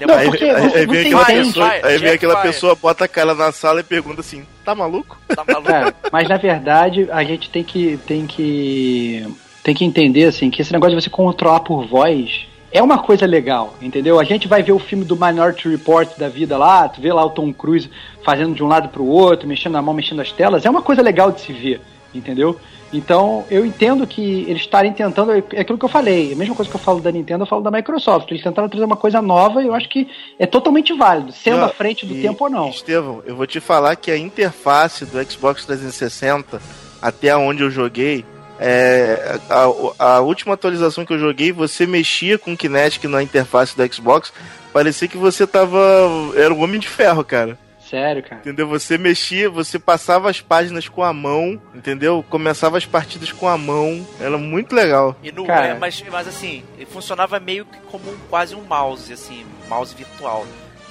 não, aí, porque, aí, aí, vem aquela, pessoa, aí vem aquela pessoa, bota a cara na sala e pergunta assim: tá maluco? Tá maluco? É, mas na verdade, a gente tem que, tem que. Tem que entender assim que esse negócio de você controlar por voz é uma coisa legal, entendeu? A gente vai ver o filme do Minority Report da vida lá, tu vê lá o Tom Cruise fazendo de um lado pro outro, mexendo na mão, mexendo as telas, é uma coisa legal de se ver, entendeu? Então, eu entendo que eles estarem tentando, é aquilo que eu falei, a mesma coisa que eu falo da Nintendo, eu falo da Microsoft. Eles tentaram trazer uma coisa nova e eu acho que é totalmente válido, sendo não, à frente do e, tempo ou não. Estevão, eu vou te falar que a interface do Xbox 360, até onde eu joguei, é, a, a, última atualização que eu joguei, você mexia com o Kinetic na interface do Xbox, parecia que você tava. Era um homem de ferro, cara. Sério, cara. Entendeu? Você mexia, você passava as páginas com a mão, entendeu? Começava as partidas com a mão. Era muito legal. E no, cara. É, mas, mas assim, funcionava meio que como um, quase um mouse, assim, mouse virtual.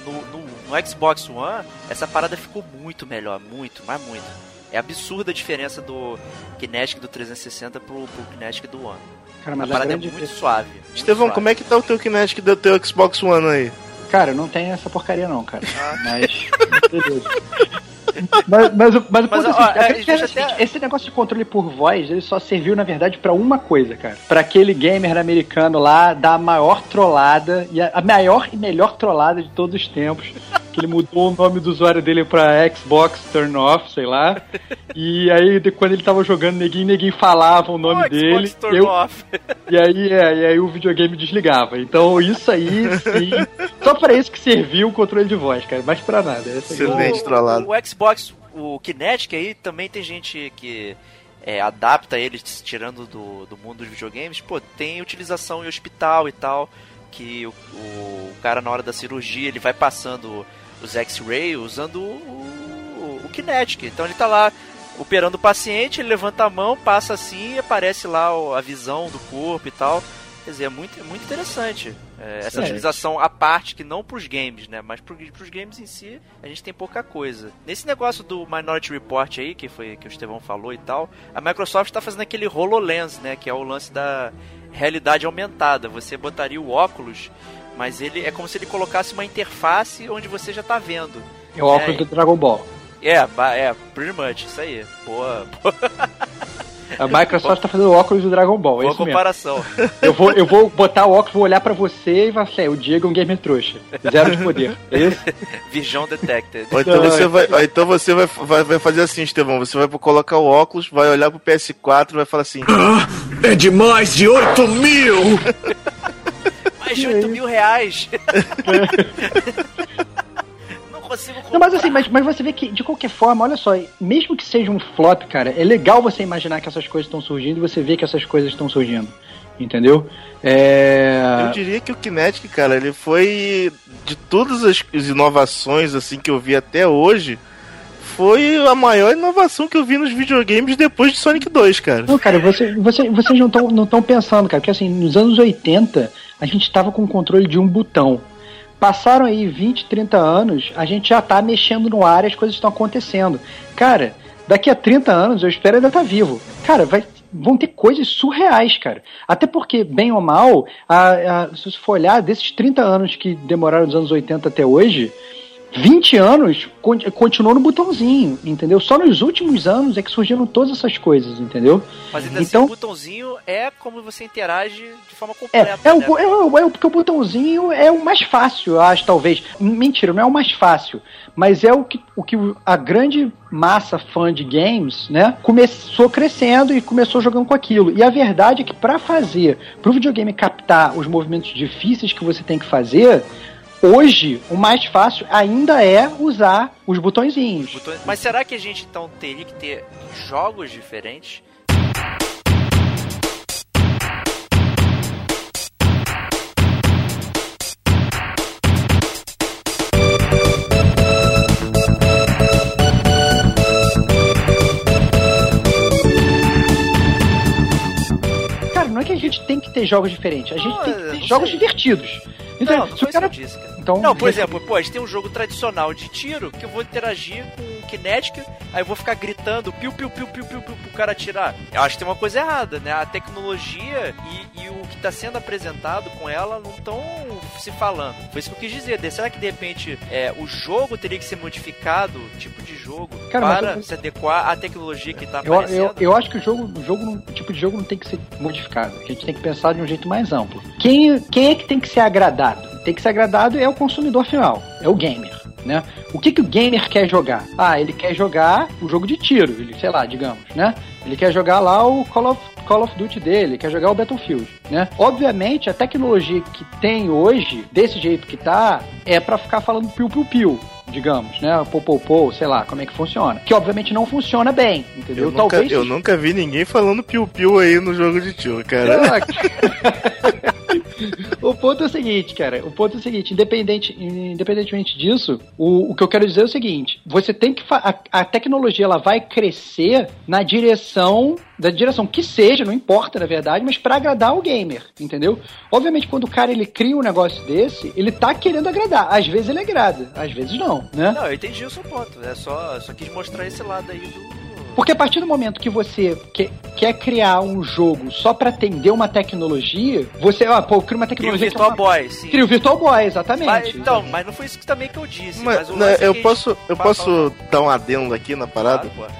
No, no, no, Xbox One, essa parada ficou muito melhor, muito, mas muito. É absurda a diferença do Kinetic do 360 pro, pro Kinetic do One. Cara, a mas a parada é muito suave. muito Estevão, suave. como é que tá o teu Kinetic do teu Xbox One aí? Cara, não tem essa porcaria não, cara. Ah. Mas. beleza. Mas, mas, o- mas o ponto Mas, é o ó, é, é até- esse negócio de controle por voz, ele só serviu, na verdade, pra uma coisa, cara. Pra aquele gamer americano lá dar a maior trollada, e a, a maior e melhor trollada de todos os tempos. Que ele mudou o nome do usuário dele pra Xbox Turn Off, sei lá. E aí, de- quando ele tava jogando, neguinho, neguinho falava o nome Ô, dele. Xbox Turn eu- Off. e aí, é, e aí o videogame desligava. Então isso aí, sim. só pra isso que serviu o controle de voz, cara. Mas pra nada. Essa Excelente. grande- Excelente trollado. O, o Xbox, o Kinetic aí, também tem gente que é, adapta ele, tirando do, do mundo dos videogames. Pô, tem utilização em hospital e tal, que o, o cara na hora da cirurgia, ele vai passando os X-Ray usando o, o, o Kinetic. Então ele tá lá operando o paciente, ele levanta a mão, passa assim e aparece lá a visão do corpo e tal. Quer dizer, é muito, é muito interessante. É, essa utilização à parte, que não pros games, né? Mas pro, pros games em si, a gente tem pouca coisa. Nesse negócio do Minority Report aí, que foi que o Estevão falou e tal, a Microsoft tá fazendo aquele HoloLens, né? Que é o lance da realidade aumentada. Você botaria o óculos, mas ele é como se ele colocasse uma interface onde você já tá vendo. É o óculos É. do Dragon Ball. É, é, pretty much, isso aí. Boa, boa, A Microsoft tá fazendo o óculos do Dragon Ball. É boa mesmo. comparação. Eu vou, eu vou botar o óculos, vou olhar pra você e vai ser o Diego é um gamer trouxa. Zero de poder. É isso? Vision Detected. Ou então você, é- vai, ou então você vai, vai, vai fazer assim, Estevão. Você vai colocar o óculos, vai olhar pro PS4 e vai falar assim: É de mais de 8 mil! Mais de 8 mil reais. Não consigo comprar. Não, mas assim, mas, mas você vê que, de qualquer forma, olha só, mesmo que seja um flop, cara, é legal você imaginar que essas coisas estão surgindo e você vê que essas coisas estão surgindo. Entendeu? É. Eu diria que o Kinetic, cara, ele foi de todas as inovações assim que eu vi até hoje, foi a maior inovação que eu vi nos videogames depois de Sonic 2, cara. Não, cara, você, você, vocês não estão não tão pensando, cara, porque assim, nos anos 80, a gente tava com o controle de um botão. Passaram aí 20, 30 anos, a gente já tá mexendo no ar e as coisas estão acontecendo. Cara, daqui a 30 anos eu espero ainda estar vivo. Cara, vai, vão ter coisas surreais, cara. Até porque, bem ou mal, a, a, se você for olhar, desses 30 anos que demoraram dos anos 80 até hoje, 20 anos con- continuou no botãozinho, entendeu? Só nos últimos anos é que surgiram todas essas coisas, entendeu? Mas ainda Então- assim, o botãozinho é como você interage de forma É, completa. é, o, né? é, o, é o- porque o botãozinho é o mais fácil, eu acho, talvez. Mentira, não é o mais fácil. Mas é o que, o que a grande massa fã de games, né, começou crescendo e começou jogando com aquilo. E a verdade é que para fazer, pro videogame captar os movimentos difíceis que você tem que fazer, hoje o mais fácil ainda é usar os botõezinhos. Mas será que a gente então teria que ter jogos diferentes? Gente tem que ter jogos diferentes, a gente Não, tem que ter jogos sei. divertidos. Então, não, não se o cara disse, cara. Então, Não, por exemplo, pô, a gente tem um jogo tradicional de tiro que eu vou interagir com o Kinetic, aí eu vou ficar gritando piu, piu, piu, piu, piu, piu, pro cara atirar. Eu acho que tem uma coisa errada, né? A tecnologia e, e o que tá sendo apresentado com ela não estão se falando. Foi isso que eu quis dizer. Será que de repente é, o jogo teria que ser modificado, o tipo de jogo, Cara, para eu- se adequar à tecnologia que tá Eu, aparecendo? eu, eu acho que o jogo, o jogo o tipo de jogo não tem que ser modificado. A gente tem que pensar de um jeito mais amplo. Quem, quem é que tem que ser agradado? Tem que ser agradado é o consumidor final, é o gamer. Né? O que, que o gamer quer jogar? Ah, ele quer jogar o jogo de tiro, ele, sei lá, digamos, né? Ele quer jogar lá o Call of, Call of Duty dele, quer jogar o Battlefield, né? Obviamente, a tecnologia que tem hoje, desse jeito que tá, é pra ficar falando piu-piu-piu, digamos, né? Pou, pou, pou, sei lá, como é que funciona. Que obviamente não funciona bem, entendeu? Eu, nunca, Talvez eu nunca vi ninguém falando piu-piu aí no jogo de tiro, cara. o ponto é o seguinte, cara. O ponto é o seguinte: independente, independentemente disso, o, o que eu quero dizer é o seguinte: você tem que. A, a tecnologia ela vai crescer na direção. Da direção que seja, não importa na verdade, mas para agradar o gamer, entendeu? Obviamente, quando o cara ele cria um negócio desse, ele tá querendo agradar. Às vezes ele agrada, às vezes não, né? Não, eu entendi o seu ponto. É só, só quis mostrar esse lado aí do. Porque a partir do momento que você quer, quer criar um jogo só para atender uma tecnologia, você, ah, pô, cria uma tecnologia. Cria o Virtual é uma... Boy, sim. Cria o Virtual Boy, exatamente. Mas, então, mas não foi isso também que eu disse. Mas, mas né, eu que posso, eu fala- posso dar um adendo aqui na parada? Claro.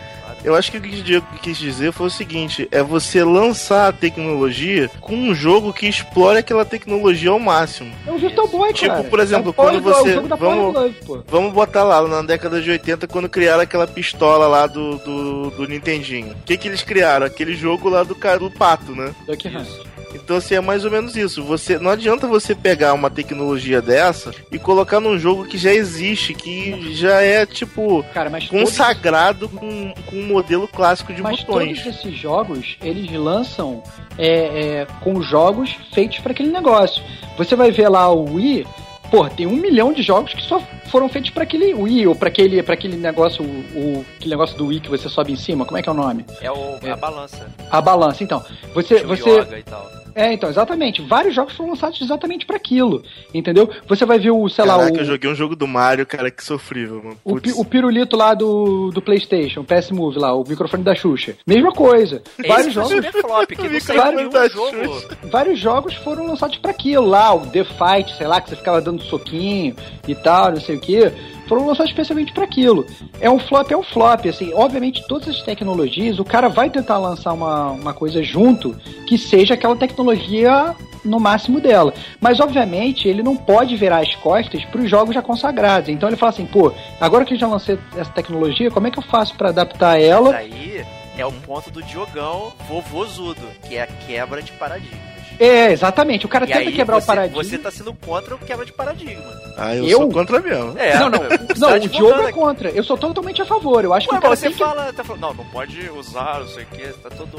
Eu acho que o que o Diego quis dizer foi o seguinte: é você lançar a tecnologia com um jogo que explore aquela tecnologia ao máximo. É o Virtual Boy, Tipo, cara. por exemplo, é o Power quando você- vamos-. Vamos botar lá na década de 80, quando criaram aquela pistola lá do, do, do Nintendinho. O que, que eles criaram? Aquele jogo lá do, cara, do pato, né? Duck Hunt. Então, assim, é mais ou menos isso. Você Não adianta você pegar uma tecnologia dessa e colocar num jogo que já existe, que já é, tipo, Cara, mas todos, consagrado com, com um modelo clássico de mas botões. todos esses jogos, eles lançam é, é, com jogos feitos para aquele negócio. Você vai ver lá o Wii, pô, tem um milhão de jogos que só foram feitos para aquele Wii, ou para aquele, pra aquele negócio, o, o- aquele negócio do Wii que você sobe em cima, como é que é o nome? É o, É. a balança. A balança, então. Você, Tio você, Yoga e tal. É, então, exatamente. Vários jogos foram lançados exatamente para aquilo, entendeu? Você vai ver o, sei lá, Caraca, o, eu joguei um jogo do Mario, cara, que sofrível, mano. o, pi- o pirulito lá do, do PlayStation, PS Move lá, o microfone da Xuxa. Mesma coisa. Vários Esse jogos, super flop, que não saiu da jogo. vários jogos foram lançados para aquilo lá, o The Fight, sei lá, que você ficava dando soquinho e tal, não sei o que. Foram lançados especialmente para aquilo. É um flop, é um flop. Assim, obviamente, todas as tecnologias, o cara vai tentar lançar uma, uma coisa junto que seja aquela tecnologia no máximo dela. Mas, obviamente, ele não pode virar as costas para os jogos já consagrados. Então ele fala assim, pô, agora que eu já lancei essa tecnologia, como é que eu faço para adaptar ela? aí é o ponto do Diogão vovozudo, que é a quebra de paradigmas. É, exatamente. O cara E tenta aí quebrar você, o paradigma. você tá sendo contra o quebra de paradigma. Ah, eu, eu? sou contra mesmo. É, não, não, não, tá o Diogo é contra. Eu sou totalmente a favor. Eu acho que Ué, o cara mas você tem que... fala, tá falando, não, não pode usar, não sei o que, tá todo.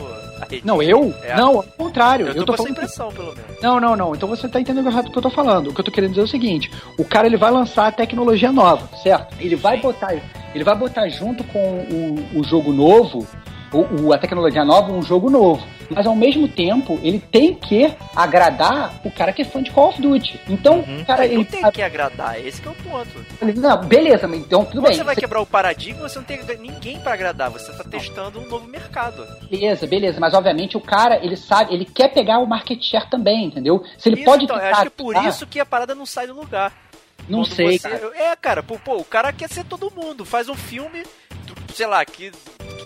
Não, eu? É. Não, ao contrário. Eu Eu, tô, tô com essa falando. impressão, pelo menos. Não, não, não. Então você tá entendendo errado o que eu tô falando. O que eu tô querendo dizer é o seguinte: o cara ele vai lançar a tecnologia nova, certo? Ele vai botar, ele vai botar junto com o, o jogo novo, o, o- a tecnologia nova, um jogo novo. Mas ao mesmo tempo, ele tem que agradar o cara que é fã de Call of Duty. Então, o cara, Ele não tem que agradar, esse que é o ponto. ele- Não, beleza, mas então tudo Quando bem. você vai você- quebrar o paradigma, você não tem ninguém pra agradar, você tá testando um novo mercado. Beleza, beleza, mas obviamente o cara, ele sabe, ele quer pegar o market share também, entendeu? Se ele Isso, pode então, tentar acho que é por ah, isso que a parada não sai do lugar. não Quando sei, você- cara. É, cara, pô, pô, o cara quer ser todo mundo, faz um filme, sei lá, que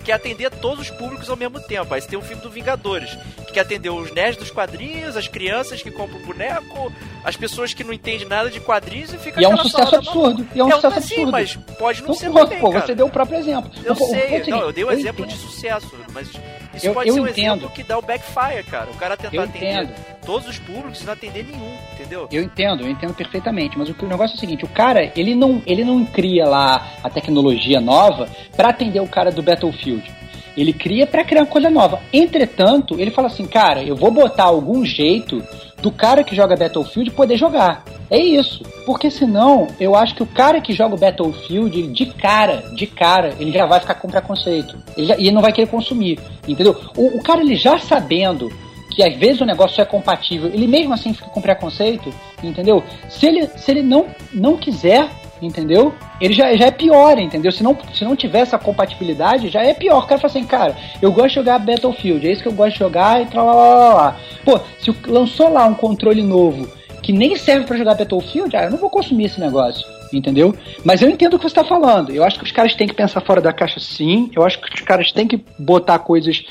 quer atender todos os públicos ao mesmo tempo. Aí você tem um filme do Vingadores, que quer atender os nerds dos quadrinhos, as crianças que compram boneco, as pessoas que não entendem nada de quadrinhos e fica E é um sucesso absurdo. E é um É, sucesso mas sim, absurdo. mas pode não Não, ser pô, também, pô, cara. você deu o próprio exemplo. Eu O- o- o- sei, o seguinte, não, eu dei um eu exemplo entendo. de sucesso, mas isso Eu- pode eu ser um entendo. exemplo que dá o backfire, cara. O cara tentar Eu atender entendo. todos os públicos e não atender nenhum, entendeu? Eu entendo, eu entendo perfeitamente, mas o, que- o negócio é o seguinte, o cara, ele não, ele não cria lá a tecnologia nova pra atender o cara do Battlefield. Ele cria pra criar uma coisa nova. Entretanto, ele fala assim, cara, eu vou botar algum jeito do cara que joga Battlefield poder jogar. É isso. Porque senão, eu acho que o cara que joga o Battlefield, de cara, de cara, ele já vai ficar com preconceito. Ele já- e ele não vai querer consumir. Entendeu? O, o cara, ele já sabendo que às vezes o negócio é compatível, ele mesmo assim fica com preconceito, entendeu? Se ele, se ele não, não quiser, entendeu? Ele já, já é pior, entendeu? Se não, se não tiver essa compatibilidade, já é pior. O cara fala assim, cara, eu gosto de jogar Battlefield, é isso que eu gosto de jogar e tal, lá, lá, lá, lá. Pô, se lançou lá um controle novo que nem serve pra jogar Battlefield, ah, eu não vou consumir esse negócio. Entendeu? Mas eu entendo o que você está falando. Eu acho que os caras têm que pensar fora da caixa sim. Eu acho que os caras têm que botar coisas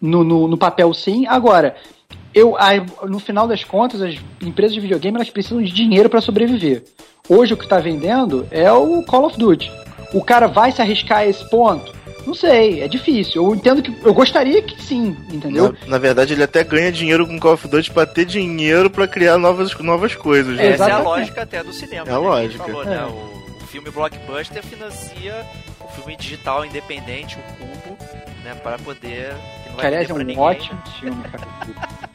no, no, no papel sim. Agora, eu, no final das contas, as empresas de videogame elas precisam de dinheiro para sobreviver. Hoje o que está vendendo é o Call of Duty. O cara vai se arriscar a esse ponto? Não sei, é difícil. Eu entendo que. Eu gostaria que sim, entendeu? Na, na verdade, ele até ganha dinheiro com Call of Duty pra ter dinheiro pra criar novas, novas coisas. né? Essa é a lógica até do cinema. É a né, lógica. Falou, É. né? o, o filme blockbuster financia o filme digital independente, o Cubo, né? Para poder. Que não vai aliás é um ninguém. ótimo filme, cara.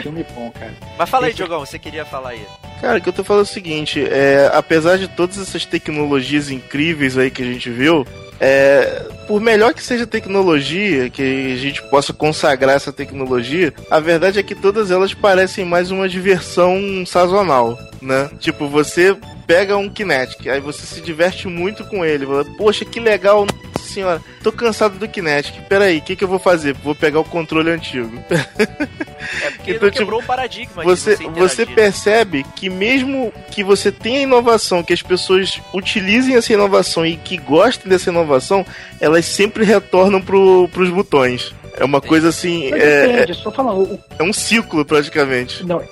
filme bom, cara. Mas fala aí, Esse- Diogão, você queria falar aí. Cara, o que eu tô falando é o seguinte, é, apesar de todas essas tecnologias incríveis aí que a gente viu, é, por melhor que seja a tecnologia, que a gente possa consagrar essa tecnologia, a verdade é que todas elas parecem mais uma diversão sazonal, né? Tipo, você pega um Kinetic, aí você se diverte muito com ele, fala, poxa, que legal, nossa senhora, tô cansado do Kinetic. Peraí, o que, que eu vou fazer? Vou pegar o controle antigo. É porque então, tipo, quebrou o paradigma. Você, você, você percebe que mesmo que você tenha inovação, que as pessoas utilizem essa inovação e que gostem dessa inovação, elas sempre retornam pro, pros botões. É uma coisa assim. É, depende, é, falando, é um ciclo praticamente. Não,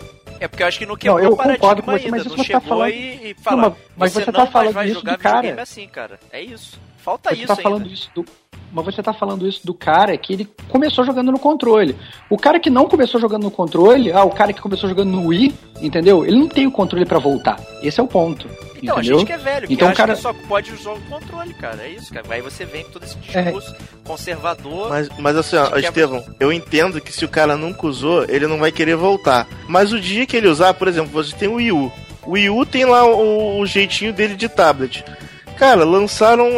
é porque eu acho que não quebrou não, eu o paradigma com você, ainda. Mas não tá chegou tá falando... e, e fala, não, mas você, você tá falando vai jogar do cara. assim, cara. É isso. Falta você isso tá ainda. falando isso do mas você tá falando isso do cara que ele começou jogando no controle. O cara que não começou jogando no controle, ah, o cara que começou jogando no Wii, entendeu? Ele não tem o controle para voltar. Esse é o ponto. Então, entendeu? a gente que é velho, que então, acha cara... que só pode usar o controle, cara. É isso, cara. Aí você vem com todo esse é. discurso é. conservador. Mas, mas assim, ó, Estevão, eu entendo que se o cara nunca usou, ele não vai querer voltar. Mas o dia que ele usar, por exemplo, você tem o Wii U. O Wii U tem lá o, o jeitinho dele de tablet. Cara, lançaram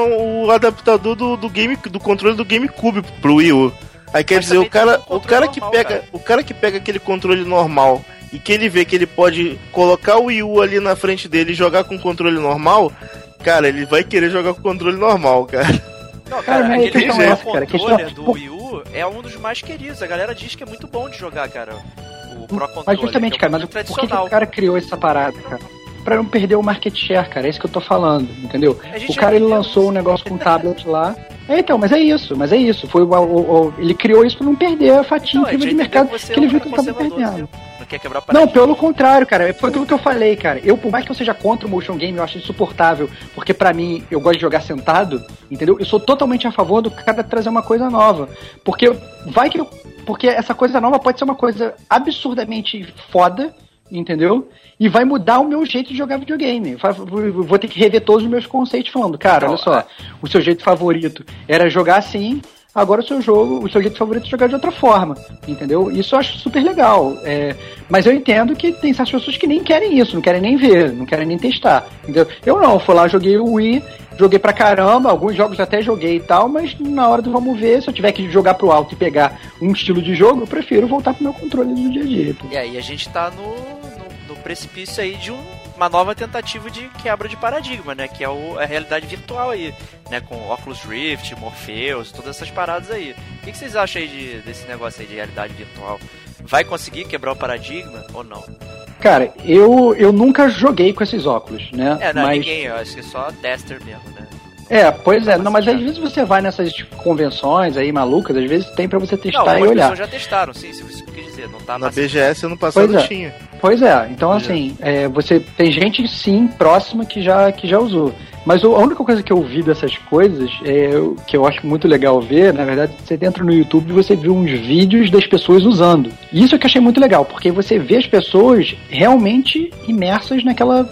o adaptador do, do game do controle do GameCube pro Wii U. Aí quer Mas dizer, o cara, o cara que pega, cara. o cara que pega aquele controle normal e que ele vê que ele pode colocar o Wii U ali na frente dele e jogar com controle normal, cara, ele vai querer jogar com controle normal, cara. Não, cara, cara aquele é essa, controle cara, do Wii U é um dos mais queridos. A galera diz que é muito bom de jogar, cara. O Pro Controller. Mas justamente, é cara, mas por que, que o cara criou essa parada, cara? Para não perder o market share, cara. É isso que eu tô falando, entendeu? O cara ele lançou um negócio com tablet lá. É, então, mas é isso, mas é isso. Foi o, o, o ele criou isso para não perder a fatia não, incrível de mercado que, ele viu que tava perdendo. Não, pelo contrário, cara. Foi aquilo que eu falei, cara. Eu, por mais que eu seja contra o motion game, eu acho insuportável. Porque para mim, eu gosto de jogar sentado, entendeu? Eu sou totalmente a favor do cara trazer uma coisa nova. Porque vai que eu, Porque essa coisa nova pode ser uma coisa absurdamente foda, entendeu? e vai mudar o meu jeito de jogar videogame. Vou ter que rever todos os meus conceitos falando, cara, olha só, o seu jeito favorito era jogar assim, agora o seu jogo, o seu jeito favorito é jogar de outra forma, entendeu? Isso eu acho super legal. É, mas eu entendo que tem certas pessoas que nem querem isso, não querem nem ver, não querem nem testar, entendeu? Eu não, fui lá, joguei o Wii, joguei pra caramba, alguns jogos até joguei e tal, mas na hora do vamos ver, se eu tiver que jogar pro alto e pegar um estilo de jogo, eu prefiro voltar pro meu controle do dia a dia. E aí a gente tá no precipício aí de um, uma nova tentativa de quebra de paradigma, né? Que é o, a realidade virtual aí, né? Com Oculus Rift, Morpheus, todas essas paradas aí. O que, que vocês acham aí de, desse negócio aí de realidade virtual? Vai conseguir quebrar o paradigma ou não? Cara, eu, eu nunca joguei com esses óculos, né? É, não, mas... ninguém, eu acho que só tester mesmo, né? É, pois é, não, mas às vezes você vai nessas tipo, convenções aí malucas, às vezes tem para você testar não, e olhar. Já testaram, sim, se você quer dizer, não tá na BGS ano passado pois é. tinha. Pois é, então assim, é, você tem gente sim próxima que já que já usou. Mas a única coisa que eu vi dessas coisas, é, que eu acho muito legal ver, na verdade, você entra no YouTube e você vê uns vídeos das pessoas usando. E isso é que eu achei muito legal, porque você vê as pessoas realmente imersas naquela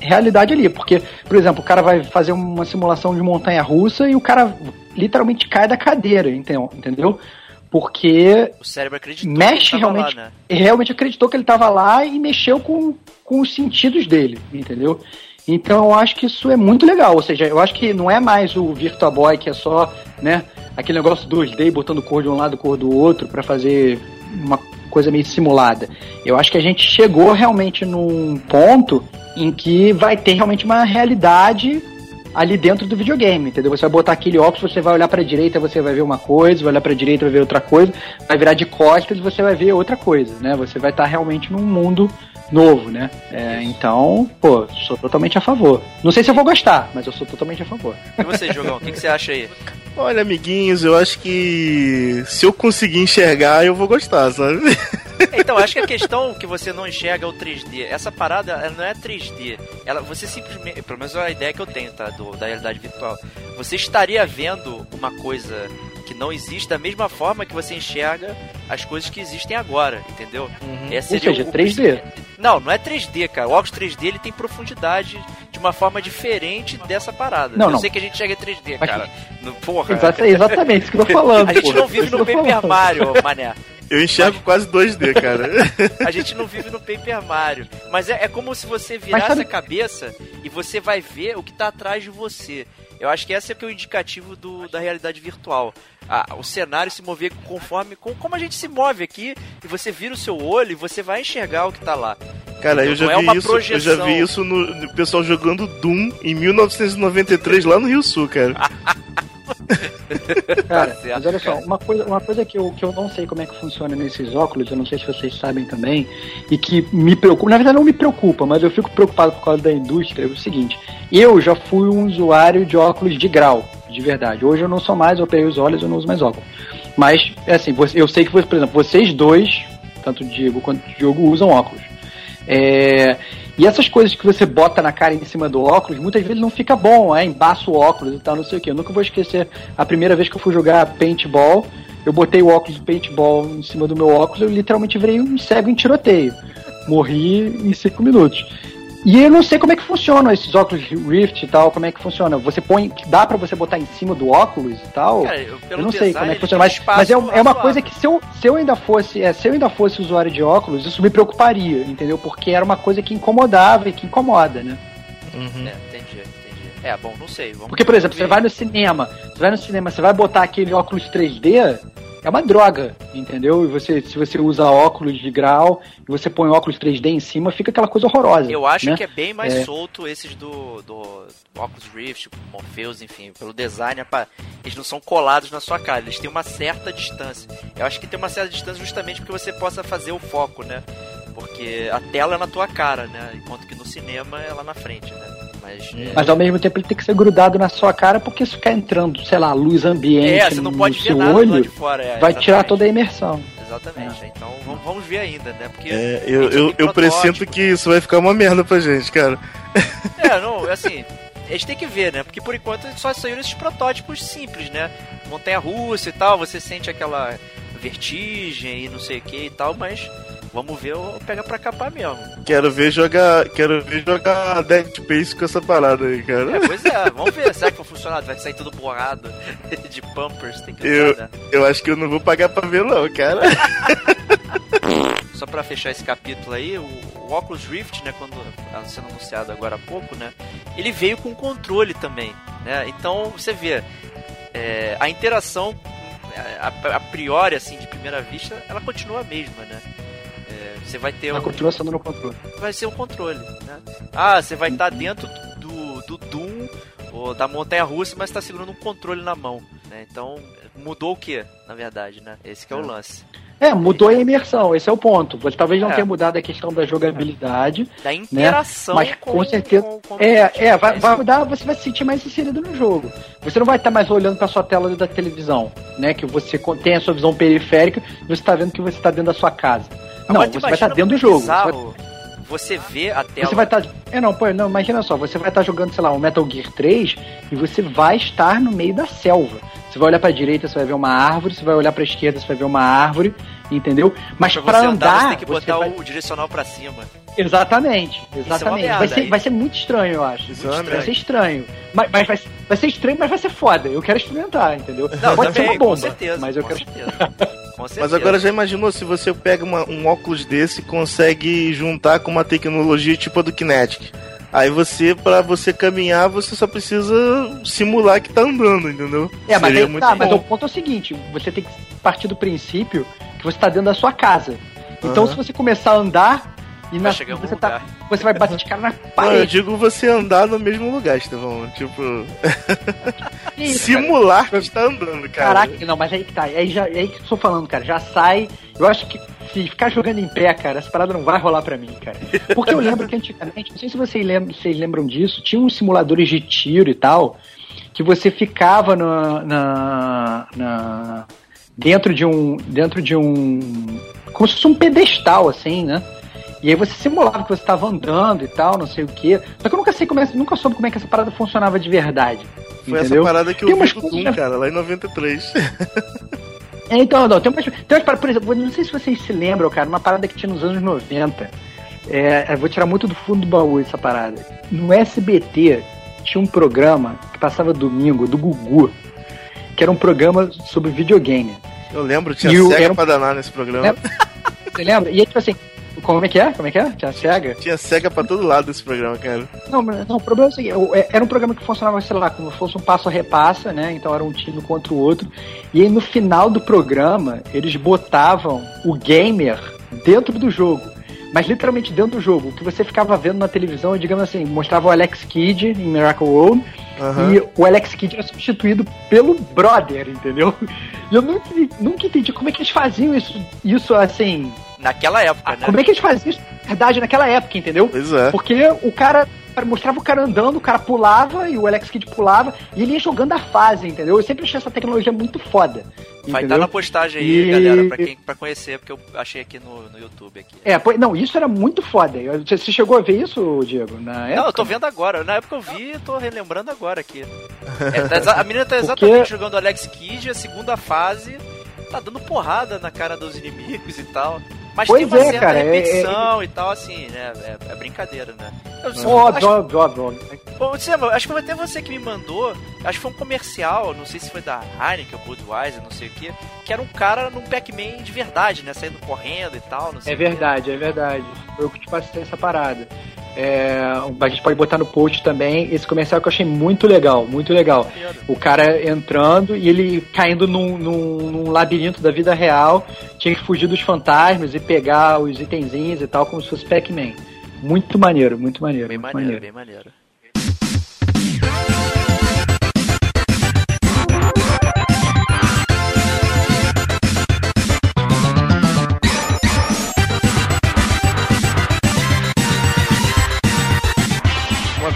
realidade ali. Porque, por exemplo, o cara vai fazer uma simulação de montanha russa e o cara literalmente cai da cadeira, entendeu? Porque o cérebro acreditou mexe realmente, lá, né? realmente acreditou que ele estava lá e mexeu com, com os sentidos dele, entendeu? Então eu acho que isso é muito legal, ou seja, eu acho que não é mais o Virtua Boy que é só, né, aquele negócio 2D botando cor de um lado, cor do outro para fazer uma coisa meio simulada. Eu acho que a gente chegou realmente num ponto em que vai ter realmente uma realidade ali dentro do videogame, entendeu? Você vai botar aquele óculos, você vai olhar para a direita, você vai ver uma coisa, vai olhar para a direita, vai ver outra coisa, vai virar de costas você vai ver outra coisa, né? Você vai estar realmente num mundo novo, né? É, então, pô, sou totalmente a favor. Não sei se eu vou gostar, mas eu sou totalmente a favor. E você, Jogão, o que, que, você acha aí? Olha, amiguinhos, eu acho que se eu conseguir enxergar, eu vou gostar, sabe? Então, acho que a questão que você não enxerga é o 3D. Essa parada ela não é 3D. Ela, você simplesmente, pelo menos é a ideia que eu tenho, tá? Do, da realidade virtual. Você estaria vendo uma coisa que não existe da mesma forma que você enxerga as coisas que existem agora, entendeu? Uhum. Essa Ou seja, o, 3D. Não, não é 3D, cara. O óculos 3D ele tem profundidade de uma forma diferente dessa parada. Não, eu não. sei que a gente chega em 3D, Mas cara. No, porra. exatamente isso que eu tô falando. a gente não vive no Paper Mario, mané. Eu enxergo Mas... quase 2D, cara. a gente não vive no Paper Mario. Mas é, é como se você virasse sabe... a cabeça e você vai ver o que tá atrás de você. Eu acho que esse é, que é o indicativo do, da realidade virtual. Ah, o cenário se mover conforme com, como a gente se move aqui e você vira o seu olho e você vai enxergar o que tá lá. Cara, eu já, é vi isso, eu já vi isso no, no pessoal jogando Doom em 1993 lá no Rio Sul, cara. Cara, tá mas olha só, uma coisa, uma coisa que, eu, que eu não sei como é que funciona nesses óculos, eu não sei se vocês sabem também, e que me preocupa, na verdade não me preocupa, mas eu fico preocupado por causa da indústria, é o seguinte, eu já fui um usuário de óculos de grau, de verdade. Hoje eu não sou mais, eu operei os olhos, eu não uso mais óculos. Mas, é assim, eu sei que, por exemplo, vocês dois, tanto o Diego quanto o Diogo, usam óculos. É, e essas coisas que você bota na cara em cima do óculos, muitas vezes não fica bom, é, embaça o óculos e tal, não sei o que. Eu nunca vou esquecer a primeira vez que eu fui jogar paintball, eu botei o óculos de paintball em cima do meu óculos, eu literalmente virei um cego em tiroteio. Morri em cinco minutos. E eu não sei como é que funciona esses óculos Rift e tal, como é que funciona. Você põe, dá para você botar em cima do óculos e tal? Cara, eu, eu não sei como é que funciona, mas, mas é, é, uma coisa que se eu, se eu ainda fosse, é, se eu ainda fosse usuário de óculos, isso me preocuparia, entendeu? Porque era uma coisa que incomodava e que incomoda, né? Uhum. É, entendi, entendi. É, bom, não sei. Porque, por exemplo, ver. você vai no cinema, você vai no cinema, você vai botar aquele óculos 3D, é uma droga, entendeu? E você, se você usa óculos de grau e você põe óculos 3D em cima, fica aquela coisa horrorosa. Eu acho né? que é bem mais é. solto esses do, do, Oculus Rift, Morpheus, enfim, pelo design, é eles não são colados na sua cara, eles têm uma certa distância. Eu acho que tem uma certa distância justamente porque você possa fazer o foco, né? Porque a tela é na tua cara, né? Enquanto que no cinema é lá na frente, né? Mas, é... mas ao mesmo tempo ele tem que ser grudado na sua cara, porque se ficar entrando, sei lá, luz ambiente é, você não pode no seu olho, fora, é, vai tirar toda a imersão. Exatamente. É. Então vamos, vamos, ver ainda, né? Porque é, eu, eu, eu presinto que isso vai ficar uma merda pra gente, cara. É, não, assim, a gente tem que ver, né? Porque por enquanto só saíram esses protótipos simples, né? Montanha russa e tal, você sente aquela vertigem e não sei o que e tal, mas Vamos ver ou pega pra capar mesmo. Quero ver jogar. Quero ver jogar Dead Space com essa parada aí, cara. É, pois é, vamos ver. Será que vai funcionar? Vai sair tudo borrado de pumpers? Tem que usar, eu, né? eu acho que eu não vou pagar pra ver, não, cara. Só pra fechar esse capítulo aí, o, o Oculus Rift, né, quando tá sendo anunciado agora há pouco, né, ele veio com controle também, né? Então você vê é, a interação a, a, priori, assim, de primeira vista, ela continua a mesma, né? Você vai ter. Ela um... continua sendo no controle. Vai ser um controle, né? Ah, você vai estar tá dentro do, do Doom ou da montanha russa, mas está segurando um controle na mão, né? Então, mudou o que, na verdade, né? Esse é, é o lance. É, mudou a imersão, esse é o ponto. Você talvez não é. tenha mudado a questão da jogabilidade. Da né? interação. Né? Mas com, com certeza. Com, com é, é, vai, vai, mudar, você vai se sentir mais inserido no jogo. Você não vai estar mais olhando para sua tela da televisão, né? Que você tem a sua visão periférica e você está vendo que você está dentro da sua casa. Não, você vai estar dentro do jogo. Você, vê a tela. Você vai estar. É, não, pô, não, imagina só, você vai estar jogando, sei lá, um Metal Gear 3 e você vai estar no meio da selva. Você vai olhar para a direita, você vai ver uma árvore, você vai olhar para a esquerda, você vai ver uma árvore, entendeu? Mas para andar, andar, você tem que botar vai... o direcional para cima. Exatamente, exatamente. É vai, ser, vai ser muito estranho, eu acho. Isso é vai ser estranho. Mas, mas vai, vai, ser estranho, mas vai ser foda. Eu quero experimentar, entendeu? Não, Pode também, ser uma bomba, com certeza, mas eu quero certeza. Mas agora já imaginou se você pega uma, um óculos desse e consegue juntar com uma tecnologia tipo a do Kinetic? Aí você, para você caminhar, você só precisa simular que tá andando, entendeu? É, mas, aí, tá, mas o ponto é o seguinte: você tem que partir do princípio que você tá dentro da sua casa. Então, uhum. se você começar a andar, e na, você, tá, você vai bater de cara na parede. Não, eu digo você andar no mesmo lugar, Estevão. Tipo. Isso, Simular cara. que está andando, cara. Caraca, não, mas aí que tá. Aí, já, aí que eu tô falando, cara. Já sai. Eu acho que se ficar jogando em pé, cara, essa parada não vai rolar pra mim, cara. Porque eu lembro que antigamente, não sei se vocês lembram, vocês lembram disso, tinha uns simuladores de tiro e tal, que você ficava na, na, na dentro de um. dentro de um. como se fosse um pedestal, assim, né? E aí você simulava que você estava andando e tal, não sei o quê. Só que eu nunca sei como é, nunca soube como é que essa parada funcionava de verdade. Foi entendeu? essa parada que eu vi do Doom, cara, lá em 93. é, então, não, tem umas, tem umas paradas, por exemplo, não sei se vocês se lembram, cara, uma parada que tinha nos anos 90. É, vou tirar muito do fundo do baú essa parada. No SBT tinha um programa que passava domingo, do Gugu, que era um programa sobre videogame. Eu lembro, tinha e cega um... pra danar nesse programa. Você lembra? E aí, tipo assim, como é que é? Como é que é? Tinha cega? Tinha cega pra todo lado esse programa, cara. Não, não, o problema é o seguinte, é, era um programa que funcionava, sei lá, como se fosse um passo a repassa, né? Então era um time contra o outro. E aí no final do programa, eles botavam o gamer dentro do jogo. Mas literalmente dentro do jogo. O que você ficava vendo na televisão, digamos assim, mostrava o Alex Kidd em Miracle World Uhum. E o Alex Kidd era substituído pelo brother, entendeu? E eu nunca, nunca entendi como é que eles faziam isso, isso assim. Naquela época, né? Como é que eles faziam isso, na verdade, naquela época, entendeu? Pois é. Porque o cara mostrava o cara andando, o cara pulava e o Alex Kidd pulava e ele ia jogando a fase, entendeu? Eu sempre achei essa tecnologia muito foda. Vai estar tá na postagem aí, e... galera, pra, quem, pra conhecer, porque eu achei aqui no, no YouTube. Aqui. É, não, isso era muito foda. Você chegou a ver isso, Diego? Na época? Não, eu tô vendo agora. Na época eu vi, tô relembrando agora aqui. É, tá a menina tá exatamente porque... jogando Alex Kidd, a segunda fase, tá dando porrada na cara dos inimigos e tal. Mas pois tem uma é, certa cara, repetição é, é... e tal, assim, né? É, é brincadeira, né? Óbvio, óbvio, óbvio. Bom, acho que foi até você que me mandou, acho que foi um comercial, não sei se foi da Heineken ou Budweiser, não sei o que, que era um cara num Pac-Man de verdade, né? Saindo correndo e tal, É verdade, é verdade. Foi eu que te passei essa parada. É, a gente pode botar no post também esse comercial que eu achei muito legal, muito legal. O cara entrando e ele caindo num, num, num, labirinto da vida real, tinha que fugir dos fantasmas e pegar os itenzinhos e tal, como se fosse Pac-Man. Muito maneiro, muito maneiro. Bem muito maneiro, maneiro, bem maneiro.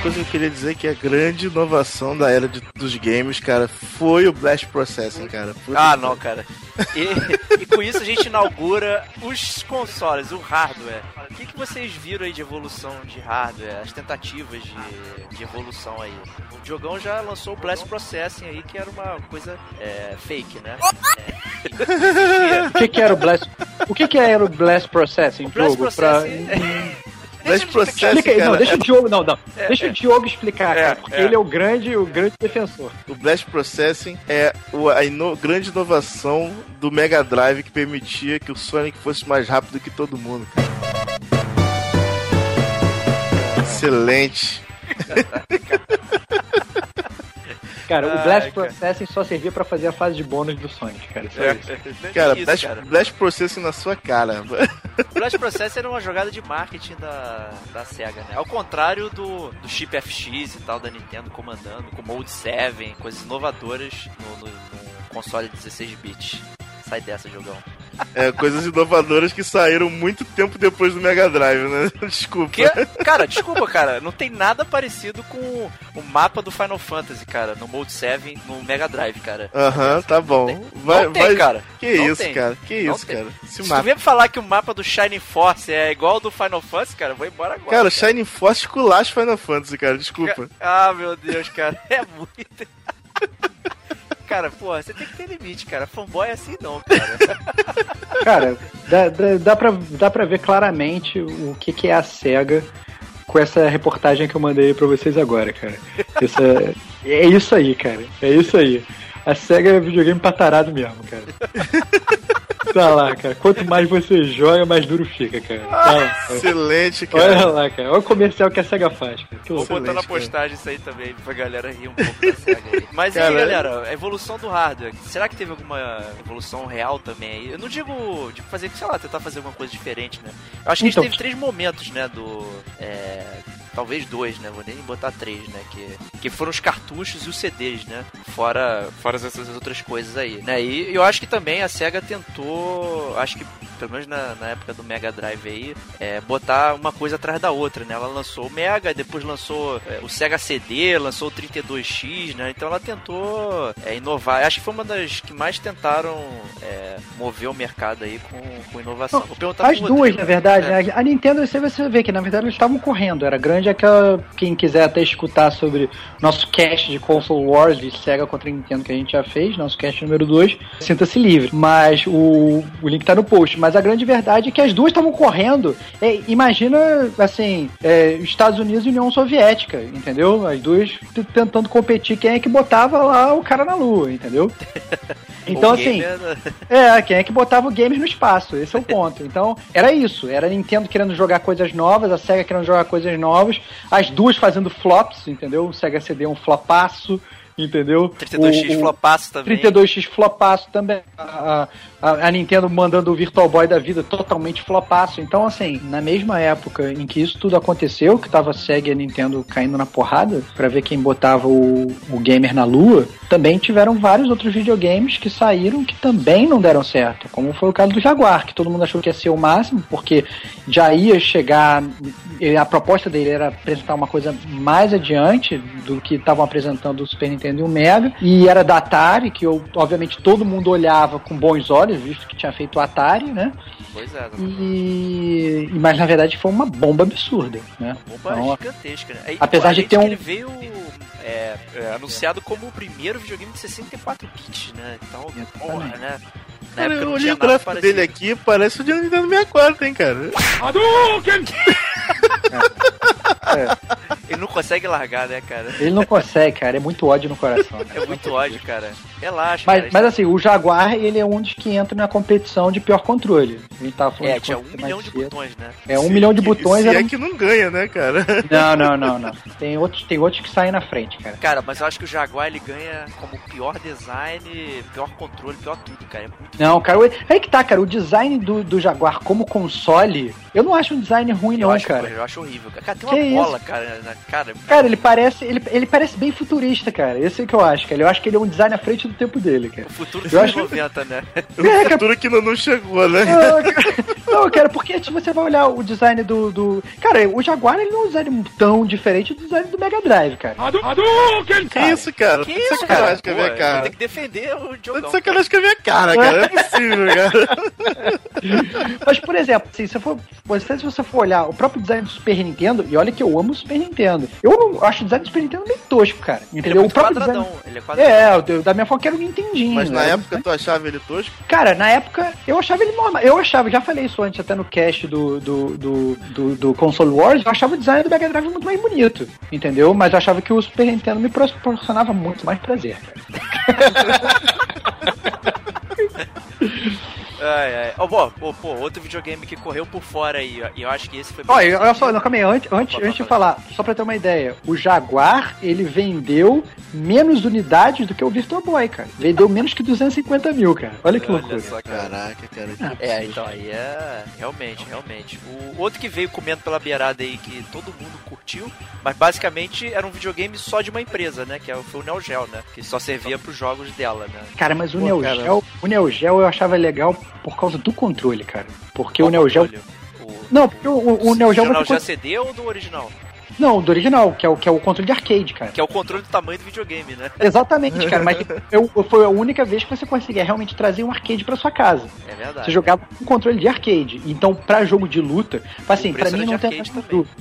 Coisa que eu queria dizer que a grande inovação da era de, dos games, cara, foi o Blast Processing, cara. Foi ah, não, cara. E, e, com isso a gente inaugura os consoles, o hardware. O que, que vocês viram aí de evolução de hardware, as tentativas de, de evolução aí? O Diogão já lançou o Blast Processing aí, que era uma coisa é, fake, né? É, o que, que era o Blast? O que, que era o Blast Processing, o Blast jogo? Processing pra... É- Blast Processing, Explica aí, não, deixa o Diogo, não, não. É, deixa é. o Diogo explicar, é, cara, porque ele é o grande, o grande defensor. O Blast Processing é a ino grande inovação do Mega Drive que permitia que o Sonic fosse mais rápido que todo mundo, cara. Excelente. Cara, o Blast cara. Processing só servia pra fazer a fase de bônus do Sonic, cara. Só é, isso. Cara, isso, Blast, cara. Blast Processing na sua cara. O Blast Processing era uma jogada de marketing da, da SEGA, né? Ao contrário do, do chip FX e tal da Nintendo comandando, com Mode 7, coisas inovadoras no, no, no console 16 bits. Sai dessa, jogão. É, coisas inovadoras que saíram muito tempo depois do Mega Drive, né? Desculpa. Que? Cara, desculpa, cara. Não tem nada parecido com o mapa do Final Fantasy, cara, no Mode 7, no Mega Drive, cara. Aham, tá bom. Não tem, vai, não tem vai... cara. Que não isso, tem. cara. Que não isso, tem. cara. Se, Se mapa... tu vier falar que o mapa do Shining Force é igual ao do Final Fantasy, cara, eu vou embora agora. Cara, o Shining Force esculacha Final Fantasy, cara. Desculpa. Ah, meu Deus, cara. É muito cara, pô, você tem que ter limite, cara. Fanboy é assim não, cara. cara, dá, dá, dá, pra, dá pra ver claramente o que, que é a SEGA com essa reportagem que eu mandei pra vocês agora, cara. Essa, é isso aí, cara. É isso aí. A SEGA é videogame patarado mesmo, cara. Tá lá, cara. Quanto mais você joga, mais duro fica, cara. Tá, Excelente, cara. Olha lá, cara. Olha o comercial que a SEGA faz, cara. Que Vou botar na postagem isso aí também, pra galera rir um pouco da SEGA aí. Mas cara, aí, galera, a evolução do hardware. Será que teve alguma evolução real também aí? Eu não digo de fazer, sei lá, tentar fazer alguma coisa diferente, né? Eu acho que então, a gente teve três momentos, né, do... É, talvez dois, né? Vou nem botar três, né? Que, que foram os cartuchos e os CDs, né? Fora, fora essas outras coisas aí, né? E eu acho que também a SEGA tentou, acho que pelo menos na, na época do Mega Drive aí, é, botar uma coisa atrás da outra, né? Ela lançou o Mega, depois lançou é, o Sega CD, lançou o 32X, né? Então ela tentou é, inovar. Acho que foi uma das que mais tentaram é, mover o mercado aí com, com inovação. As duas, na verdade. Né? A Nintendo, você ver que na verdade eles estavam correndo. Era grande aquela. Quem quiser até escutar sobre nosso cast de Console Wars de Sega contra Nintendo que a gente já fez, nosso cast número 2, sinta-se livre. Mas o, o link tá no post. Mas a grande verdade é que as duas estavam correndo. É, imagina, assim, é, Estados Unidos e União Soviética, entendeu? As duas tentando competir quem é que botava lá o cara na lua, entendeu? Então, assim. É, quem é que botava o gamer no espaço? Esse é o ponto. Então, era isso. Era a Nintendo querendo jogar coisas novas, a SEGA querendo jogar coisas novas, as duas fazendo flops, entendeu? O Sega CD é um flopaço entendeu? 32x flopaço também. 32x flopaço também. A, a, a, Nintendo mandando o Virtual Boy da vida totalmente flopaço. Então, assim, na mesma época em que isso tudo aconteceu, que tava Sega e a Nintendo caindo na porrada para ver quem botava o, o gamer na lua, também tiveram vários outros videogames que saíram que também não deram certo, como foi o caso do Jaguar, que todo mundo achou que ia ser o máximo, porque já ia chegar, a proposta dele era apresentar uma coisa mais adiante do que estavam apresentando o Super Nintendo e o Mega, e era da Atari, que eu, obviamente todo mundo olhava com bons olhos, visto que tinha feito o Atari, né? Pois é. E, mas na verdade foi uma bomba absurda, né? Bomba então, gigantesca, né? Aí, apesar de ter um... ele veio é, é, anunciado como o primeiro videogame de 64 bits, né? Então, porra, né? Na cara, eu olhei o gráfico dele aqui, parece o de Nintendo 64, hein, cara? Hadouken! é. Ele não consegue largar, né, cara? Ele não consegue, cara. É muito ódio no coração. Cara. É muito ódio, cara. Relaxa. Mas, cara, mas assim, o Jaguar, ele é um dos que entra na competição de pior controle. A gente tava falando é, tinha um milhão de botões, né? É, um Sim, milhão de botões. Se é que não ganha, né, cara? Não, não, não, não. Tem outros, tem outros que saem na frente, cara. Cara, mas eu acho que o Jaguar, ele ganha como pior design, pior controle, pior tudo, cara. É muito não, cara, aí que tá, cara. O design do, do Jaguar como console, eu não acho um design ruim, eu não, acho, cara. Eu acho horrível. Cara, tem uma que bola, isso? cara, na cara. Cara, ele parece, ele, ele parece bem futurista, cara. Esse é que eu acho, cara. Eu acho que ele é um design à frente do tempo dele, cara. O futuro eu acho 90, né? O é, futuro que não, não chegou, né? Não, cara, não, cara, porque se você vai olhar o design do, do. Cara, o Jaguar ele não é um design tão diferente do design do Mega Drive, cara. Hadouken! Que isso, cara? Que isso, sacanagem com a minha cara. Tem que defender o jogo. Tá de sacanagem com a minha cara, cara. Não é possível, cara. Mas, por exemplo, assim, se, for, se você for olhar o próprio design do Super Nintendo, e olha que eu amo o Super Nintendo, eu não acho o design do Super Nintendo bem tosco, cara. Entendeu? Ele é o próprio quadradão. Design... Ele é quadradão. É, da minha forma que era um Nintendinho. Mas na né? época tu achava ele tosco? Cara, na época eu achava ele normal. Eu achava, já falei isso antes até no cast do, do, do, do, do Console Wars, eu achava o design do Mega Drive muito mais bonito, entendeu? Mas eu achava que o Super Nintendo me proporcionava muito mais prazer, cara. Ai, ai. Oh, pô, pô, pô, outro videogame que correu por fora aí, e eu acho que esse foi... Olha, olha só, não, calma aí, antes, antes, antes de falar, só pra ter uma ideia, o Jaguar, ele vendeu menos unidades do que o Virtual Boy, cara. Vendeu menos que 250 mil, cara. Olha que loucura. Só, Caraca, cara. É, então aí é... Realmente, realmente. O outro que veio comendo pela beirada aí, que todo mundo curtiu, mas basicamente era um videogame só de uma empresa, né? Que é foi o Neo Geo, né? Que só servia pros jogos dela, né? Cara, mas o Pô, Neo cara. Geo, o Neo Geo eu achava legal por causa do controle, cara. Porque Qual o Neo Geo. O... Não, porque o, o, o Neo Geo. Geo CD ou do original? Não, do original, que é o, que é o controle de arcade, cara. Que é o controle do tamanho do videogame, né? Exatamente, cara. Mas eu, foi a única vez que você conseguia realmente trazer um arcade pra sua casa. É verdade. Você jogava com controle de arcade. Então, pra jogo de luta, assim, pra mim não tem.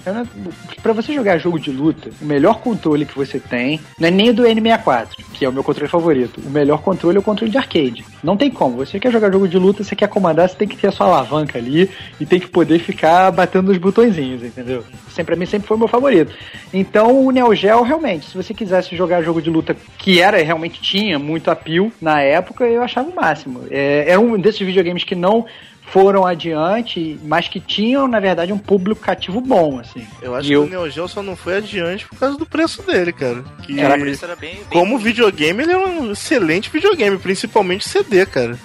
Não, pra você jogar jogo de luta, o melhor controle que você tem não é nem o do N64, que é o meu controle favorito. O melhor controle é o controle de arcade. Não tem como. Você quer jogar jogo de luta, você quer comandar, você tem que ter a sua alavanca ali e tem que poder ficar batendo nos botõezinhos, entendeu? Sempre, pra mim sempre foi o meu favorito favorito. Então o Neo Geo, realmente, se você quisesse jogar jogo de luta que era, realmente tinha muito apio na época, eu achava o máximo. É, era um desses videogames que não foram adiante, mas que tinham, na verdade, um público cativo bom, assim. Eu acho e que eu... o Neo Geo só não foi adiante por causa do preço dele, cara. Que era, era bem, bem como videogame, ele é um excelente videogame, principalmente CD, cara.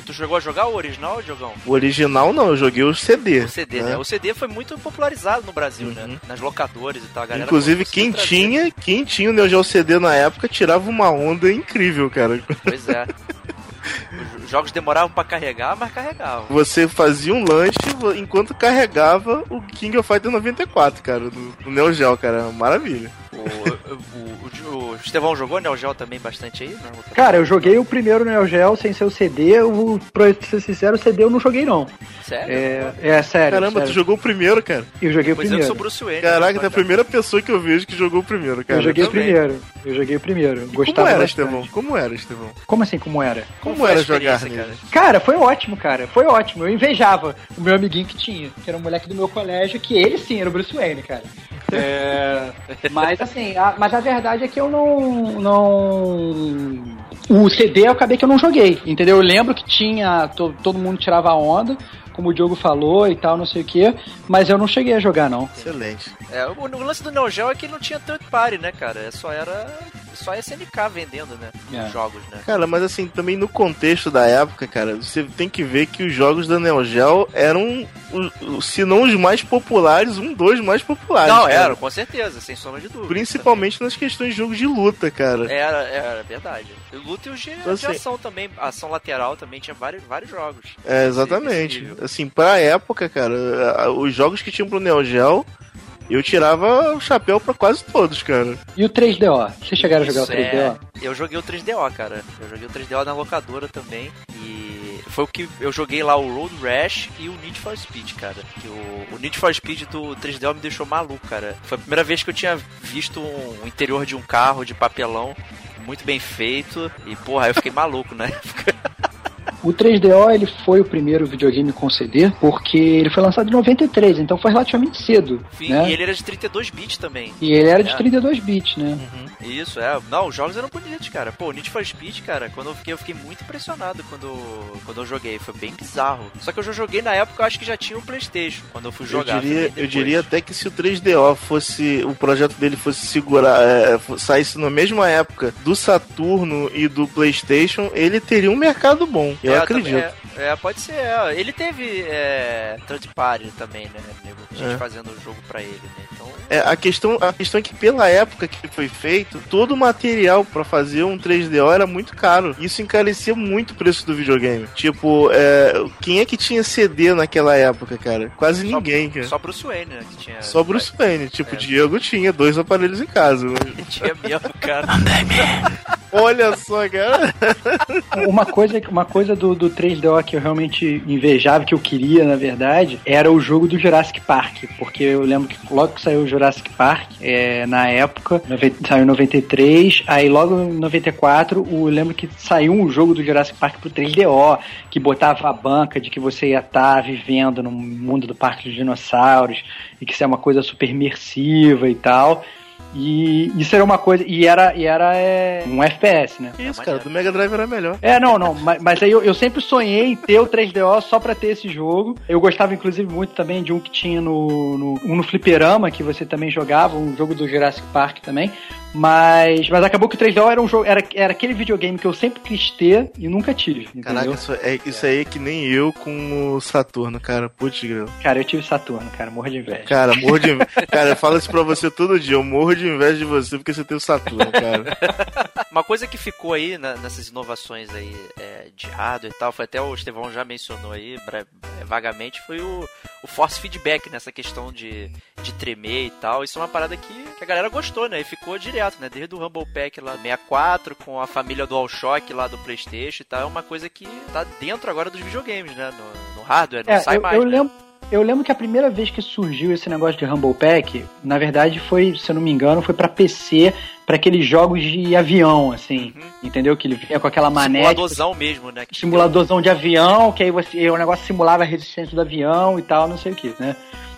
Tu chegou a jogar o original, Diogão? O original não, eu joguei o CD. O CD, né? né? O CD foi muito popularizado no Brasil, né? uhum. né? Nas locadoras e tal. galera Inclusive, quem tinha, quem tinha o Neo Geo CD na época tirava uma onda incrível, cara. Pois é. Os jogos demoravam para carregar, mas carregavam. Você fazia um lanche enquanto carregava o King of Fighters 94, cara, do, do Neo Geo, cara. Maravilha. O, o, o, o Estevão jogou Neo Geo também bastante aí? Não? Cara, eu joguei o primeiro Neo Geo sem ser o CD. Eu, pra ser sincero, o CD eu não joguei, não. Sério? É, é sério. Caramba, sério. tu jogou o primeiro, cara? Eu joguei o pois primeiro. eu sou Bruce Wayne. Caraca, tu é a primeira pessoa que eu vejo que jogou o primeiro, cara. Eu joguei o primeiro. Eu joguei o primeiro. E Gostava como era, bastante. Estevão? Como era, Estevão? Como assim, como era? Como, Como era jogar nele? Cara, foi ótimo, cara. Foi ótimo. Eu invejava o meu amiguinho que tinha, que era um moleque do meu colégio, que ele sim era o Bruce Wayne, cara. É... mas assim, a, mas a verdade é que eu não. Não... O CD eu acabei que eu não joguei, entendeu? Eu lembro que tinha. To, todo mundo tirava onda, como o Diogo falou e tal, não sei o que, mas eu não cheguei a jogar, não. Excelente. É, o, o lance do Neo Geo é que não tinha third party, né, cara? É Só era só SNK vendendo, né? É. Os jogos, né? Cara, mas assim, também no contexto da época, cara, você tem que ver que os jogos da Neo Geo eram, se não os mais populares, um dos mais populares. Não, cara. era, com certeza, sem sombra de dúvida. Principalmente nas questões de jogos de luta, cara. Era, era verdade. Luta e os de, Então, de assim- ação também, ação lateral também tinha vários, vários jogos. É, exatamente. Assim, pra época, cara, os jogos que tinham pro Neo Geo, eu tirava o chapéu pra quase todos, cara. E o 3DO? Vocês chegaram a jogar Isso, o 3DO? é. Eu joguei o 3DO, cara. Eu joguei o 3DO na locadora também. E foi o que eu joguei lá o Road Rash e o Need for Speed, cara. Que o, o Need for Speed do 3DO me deixou maluco, cara. Foi a primeira vez que eu tinha visto um, o interior de um carro de papelão muito bem feito. E, porra, eu fiquei maluco, né? O 3DO ele foi o primeiro videogame com CD porque ele foi lançado em 93, então foi relativamente cedo. Enfim, né? E ele era de 32 bits também. E ele era de É. 32 bits, né? Isso, é. Não, os jogos eram bonitos, cara. Pô, o Need for Speed, cara, quando eu fiquei, eu fiquei muito impressionado quando, quando eu joguei. Foi bem bizarro. Só que eu já joguei na época, eu acho que já tinha um Playstation, quando eu fui jogar. eu, diria, eu diria até que se o 3DO fosse. O projeto dele fosse segurar. É, saísse na mesma época do Saturno e do PlayStation, ele teria um mercado bom. Eu É, acredito. É, é, pode ser. é. Ele teve é, third party também, né? Gente É. fazendo o jogo pra ele, né? Então. É, a, questão, a questão é que pela época que foi feito, todo o material pra fazer um 3DO era muito caro. Isso encarecia muito o preço do videogame. Tipo, é, quem é que tinha CD naquela época, cara? Quase Só- ninguém, cara. Só Bruce Wayne, né? Que tinha. Só Bruce Wayne. Tipo, É. Diego tinha dois aparelhos em casa. mas- Tinha mesmo, cara. Olha só, cara. Uma coisa, uma coisa do, do 3DO que eu realmente invejava, que eu queria, na verdade, era o jogo do Jurassic Park. Porque eu lembro que logo que saiu o Jurassic Park, é, na época, saiu em 93, aí logo em 94, o- eu lembro que saiu um jogo do Jurassic Park pro 3DO, que botava a banca de que você ia estar vivendo no mundo do Parque dos Dinossauros, e que isso é uma coisa super imersiva e tal. E isso era uma coisa. E era, e era é, um FPS, né? Isso, cara, do Mega Drive era melhor. É, não, não, mas, mas aí eu, eu sempre sonhei em ter o 3DO só pra ter esse jogo. Eu gostava, inclusive, muito também de um que tinha no, no, um no Fliperama, que você também jogava, um jogo do Jurassic Park também. Mas, mas acabou que o 3DO era um jogo, era, era aquele videogame que eu sempre quis ter e nunca tive, entendeu? Caraca, isso, é, isso aí é que nem eu com o Saturno, cara. Putz, grilo. Cara, eu tive Saturno, cara, morro de inveja. Cara, morro de inveja. Cara, eu falo isso pra você todo dia. Eu morro de inveja de você porque você tem o Saturno, cara. Uma coisa que ficou aí na- nessas inovações aí é, de hardware e tal, foi até o Estevão já mencionou aí é, vagamente, foi o, o force feedback nessa questão de, de tremer e tal. Isso é uma parada que, que a galera gostou, né? E ficou direto, né? Desde o Rumble Pack lá 64, com a família DualShock lá do Playstation e tal, é uma coisa que tá dentro agora dos videogames, né? No, no hardware, não É, sai eu, mais. eu né? lembro, eu lembro que a primeira vez que surgiu esse negócio de Rumble Pack, na verdade foi, se eu não me engano, foi pra PC, pra aqueles jogos de avião, assim, Uhum. entendeu? Que ele vinha com aquela manete, Simuladozão mesmo, né? Que simuladorzão de avião, que aí você, o negócio simulava a resistência do avião e tal, não sei o que, né?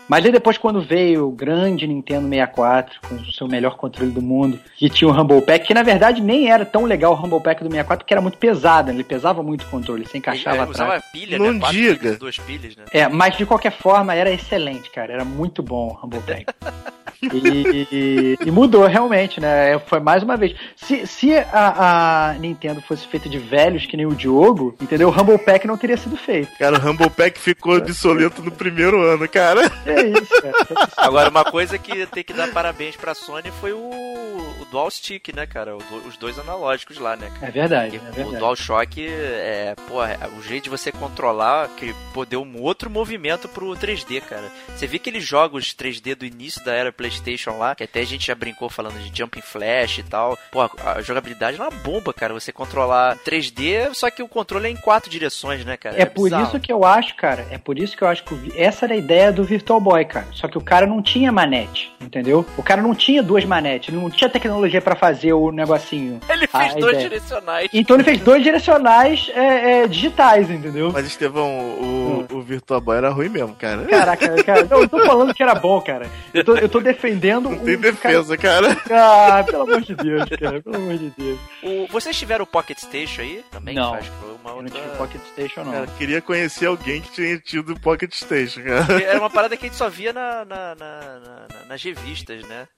Mas aí depois quando veio o grande Nintendo 64, com o seu melhor controle do mundo, que tinha o Rumble Pack, que na verdade nem era tão legal o Rumble Pack do 64, porque era muito pesado, né? ele pesava muito o controle, você encaixava Ele, atrás. usava pilha, Não né? Quatro diga. pilhas, duas pilhas, né? É, mas de qualquer forma era excelente, cara. Era muito bom o Rumble Pack. E, e mudou realmente, né? Foi mais uma vez. Se, se a, a Nintendo fosse feita de velhos que nem o Diogo, entendeu? O Rumble Pack não teria sido feito. Cara, o Rumble Pack ficou obsoleto no primeiro ano, cara. É isso, cara. Agora, uma coisa que tem que dar parabéns pra Sony foi o, o Dual Stick, né, cara? Do- os dois analógicos lá, né? cara? É verdade, Porque é o verdade. DualShock, é, pô, é o jeito de você controlar, que pô, deu um outro movimento pro 3D, cara. Você vê aqueles jogos 3D do início da era PlayStation lá, que até a gente já brincou falando de Jumping Flash e tal. Pô, a, jogabilidade é uma bomba, cara. Você controlar 3D, só que o controle é em quatro direções, né, cara? É por bizarro. isso que eu acho, cara, é por isso que eu acho que essa era a ideia do Virtual Boy, cara. Só que o cara não tinha manete, entendeu? O cara não tinha duas manetes, ele não tinha tecnologia pra fazer o negocinho. Ele fez dois ideia. direcionais. Então ele fez dois direcionais é, é, digitais, entendeu? Mas, Estevão, o, o Virtua Boy era ruim mesmo, cara. Caraca, cara, não, eu tô falando que era bom, cara. Eu tô, eu tô defendendo Não tem o defesa, cara. Cara, ah, pelo amor de Deus, cara, pelo amor de Deus. O- vocês tiveram o Pocket Station aí? Também Não. que acho que foi uma Eu não outra... tive Pocket Station, não. Cara, queria conhecer alguém que tinha tido o Pocket Station, cara. Era uma parada que a gente só via na, na- na- na- nas revistas, né?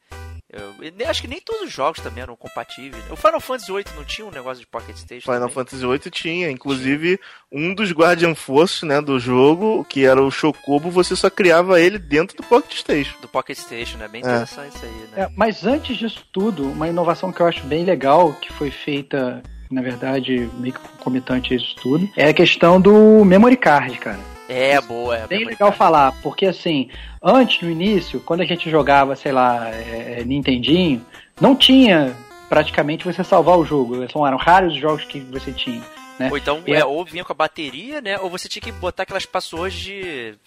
Eu, acho que nem todos os jogos também eram compatíveis. O Final Fantasy VIII não tinha um negócio de Pocket Station? Final também? Fantasy VIII tinha. Inclusive, um dos Guardian Force, né, do jogo, que era o Chocobo, você só criava ele dentro do Pocket Station. Do Pocket Station, né? Bem é. interessante é. isso aí, né? É, mas antes disso tudo, uma inovação que eu acho bem legal, que foi feita na verdade, meio que comitante a isso tudo, é a questão do memory card, cara. É, boa. É bem legal card. falar, porque assim, antes, no início, quando a gente jogava, sei lá, é, Nintendinho, não tinha praticamente você salvar o jogo. São, eram raros os jogos que você tinha. Né? Ou então, é, ou vinha com a bateria, né? Ou você tinha que botar aquelas passwords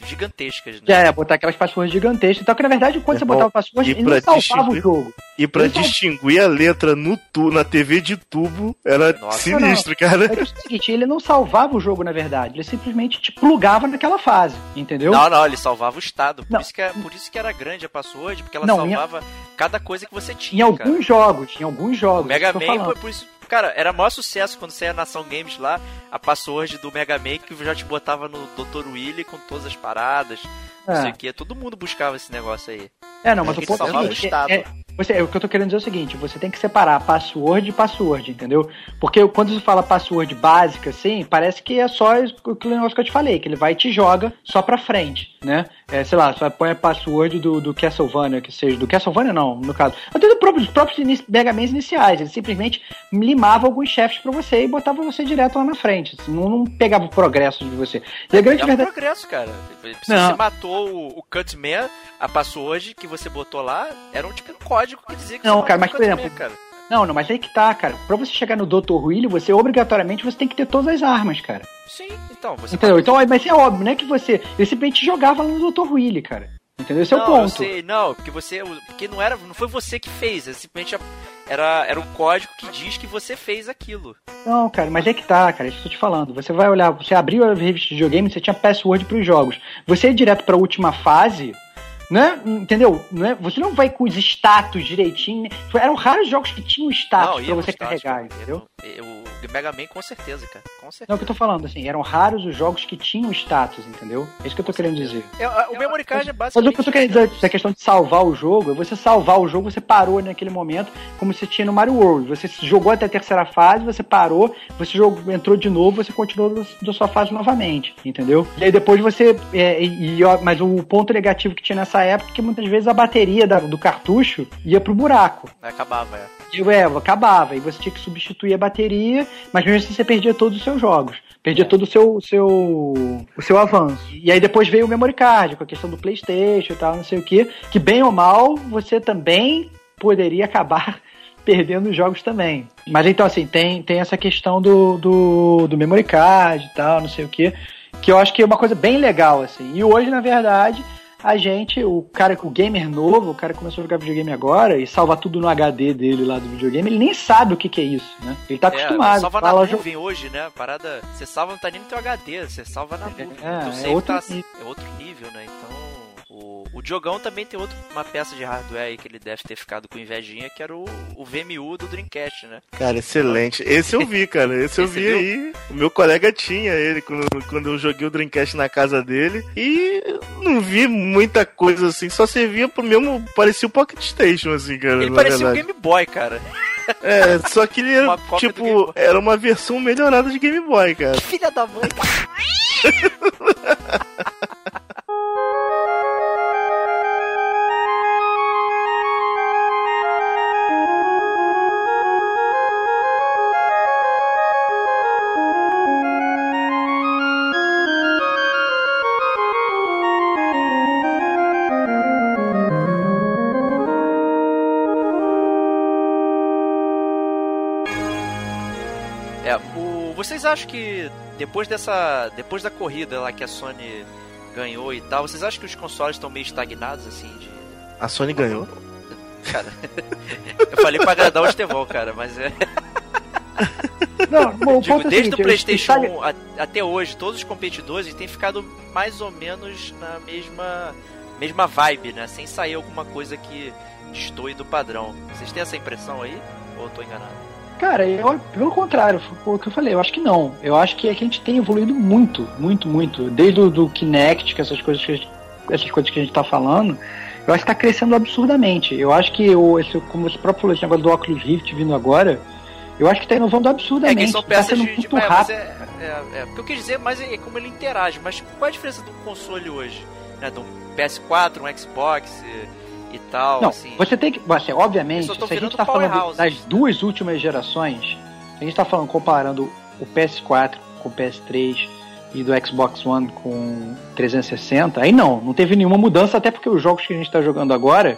gigantescas, né? É, botar aquelas passwords gigantescas. Então, que na verdade, quando é, você botava password, ele não salvava o jogo. E pra ele distinguir a letra no tu, na TV de tubo, era Nossa, sinistro, não, cara. É, é o seguinte, ele não salvava o jogo, na verdade. Ele simplesmente te plugava naquela fase, entendeu? Não, não, ele salvava o estado. Por, isso que, é, por isso que era grande a password, porque ela não, salvava minha... cada coisa que você tinha. Em alguns cara. jogos, em alguns jogos. O Mega Man, foi por isso Cara, era maior sucesso quando saía na Ação Games lá, a password do Mega Man que já te botava no Dr. Willy com todas as paradas, é. não sei o que. Todo mundo buscava esse negócio aí. É, não, mas o ponto é, é, você, é, o que eu tô querendo dizer é o seguinte, você tem que separar password de password, entendeu? Porque quando você fala password básica, assim, parece que é só o negócio que eu te falei, que ele vai e te joga só pra frente, né? É, sei lá, só põe a password do, do Castlevania, que seja. Do Castlevania não, no caso. Até do próprio, dos próprios Mega Man iniciais. Ele simplesmente limava alguns chefes pra você e botava você direto lá na frente. Assim, não, não, pegava o progresso de você. E a grande verdade... progresso, cara. Se não. você matou o, o Cutman, a password que você botou lá era um tipo de código que dizia que não, você cara, mas por exemplo, cara. Não, não, mas aí que tá, cara. Pra você chegar no Dr. Willy, você obrigatoriamente você tem que ter todas as armas, cara. Sim, então. Você Entendeu? Pode... Então, mas é óbvio, não é que você. Ele simplesmente jogava lá no Dr. Willy, cara. Entendeu? Esse não, é o ponto. Sei, não, porque você. Porque não era. Não foi você que fez. É simplesmente era, era um código que diz que você fez aquilo. Não, cara, mas é que tá, cara. É isso que eu tô te falando. Você vai olhar, você abriu a revista de videogame, você tinha password pros jogos. Você ir direto pra última fase né? Entendeu? Não é, você não vai com os status direitinho. Né? Eram raros jogos que tinham status não, pra você status, carregar, entendeu? O Mega Man com certeza, cara. Com certeza. Não, o que eu tô falando, assim, eram raros os jogos que tinham status, entendeu? É isso que eu tô querendo dizer. É, o Memory Card é basicamente. Mas o que eu tô querendo dizer, a questão de salvar o jogo, é você salvar o jogo, você parou naquele momento, como você tinha no Mario World. Você jogou até a terceira fase, você parou, você jogou, entrou de novo, você continuou da sua fase novamente, entendeu? E aí depois você. É, e, mas o ponto negativo que tinha nessa época é que muitas vezes a bateria da, do cartucho ia pro buraco. Acabava, é. E, é, acabava. E você tinha que substituir a bateria, mas mesmo assim você perdia todos os seus jogos. Perdia todo o seu, seu, o seu avanço. E aí depois veio o memory card, com a questão do Playstation e tal, não sei o que. Que bem ou mal, você também poderia acabar perdendo os jogos também. Mas então, assim, tem, tem essa questão do, do, do memory card e tal, não sei o que. Que eu acho que é uma coisa bem legal, assim. E hoje, na verdade, a gente, o cara, o gamer novo, o cara que começou a jogar videogame agora e salva tudo no HD dele lá do videogame, ele nem sabe o que, que é isso, né? Ele tá é, acostumado. Salva na nuvem hoje, né? Parada, você salva não tá nem no teu HD, você salva na é, nuvem. É, é, outro tá, é outro nível, né? Então o Diogão também tem outra, uma peça de hardware aí que ele deve ter ficado com invejinha, que era o, o VMU do Dreamcast, né? Cara, excelente. Esse eu vi, cara. Esse eu vi viu? aí. O meu colega tinha ele quando, quando eu joguei o Dreamcast na casa dele. E não vi muita coisa assim, só servia pro mesmo. Parecia o Pocket Station, assim, cara. Ele parecia o Game Boy, cara. É, só que ele era, tipo, era uma versão melhorada de Game Boy, cara. Que filha da mãe. acham que depois dessa. Depois da corrida lá que a Sony ganhou e tal, vocês acham que os consoles estão meio estagnados, assim, de. A Sony ganhou? Cara, eu falei pra agradar o Estevão, cara, mas é. Não, bom, Digo, é desde o PlayStation 1 a, até hoje, todos os competidores têm ficado mais ou menos na mesma mesma vibe, né? Sem sair alguma coisa que destoe do padrão. Vocês têm essa impressão aí? Ou eu tô enganado? Cara, eu, pelo contrário, foi o que eu falei, eu acho que não. Eu acho que, é que a gente tem evoluído muito, muito, muito. Desde o do Kinect, que essas coisas que gente, essas coisas que a gente tá falando, eu acho que está crescendo absurdamente. Eu acho que, o, esse, como você próprio falou, esse negócio do Oculus Rift vindo agora, eu acho que está inovando absurdamente. É que são tá peças tá de, muito de, rápido. É, é, é, o que eu quis dizer mais é como ele interage. Mas qual é a diferença do console hoje? Né, do PS4, um Xbox e, e tal? Não, assim. você tem que. Você, obviamente, se a gente está falando das duas últimas gerações, a gente está falando comparando o PS4 com o PS3 e do Xbox One com 360, aí não, não teve nenhuma mudança, até porque os jogos que a gente está jogando agora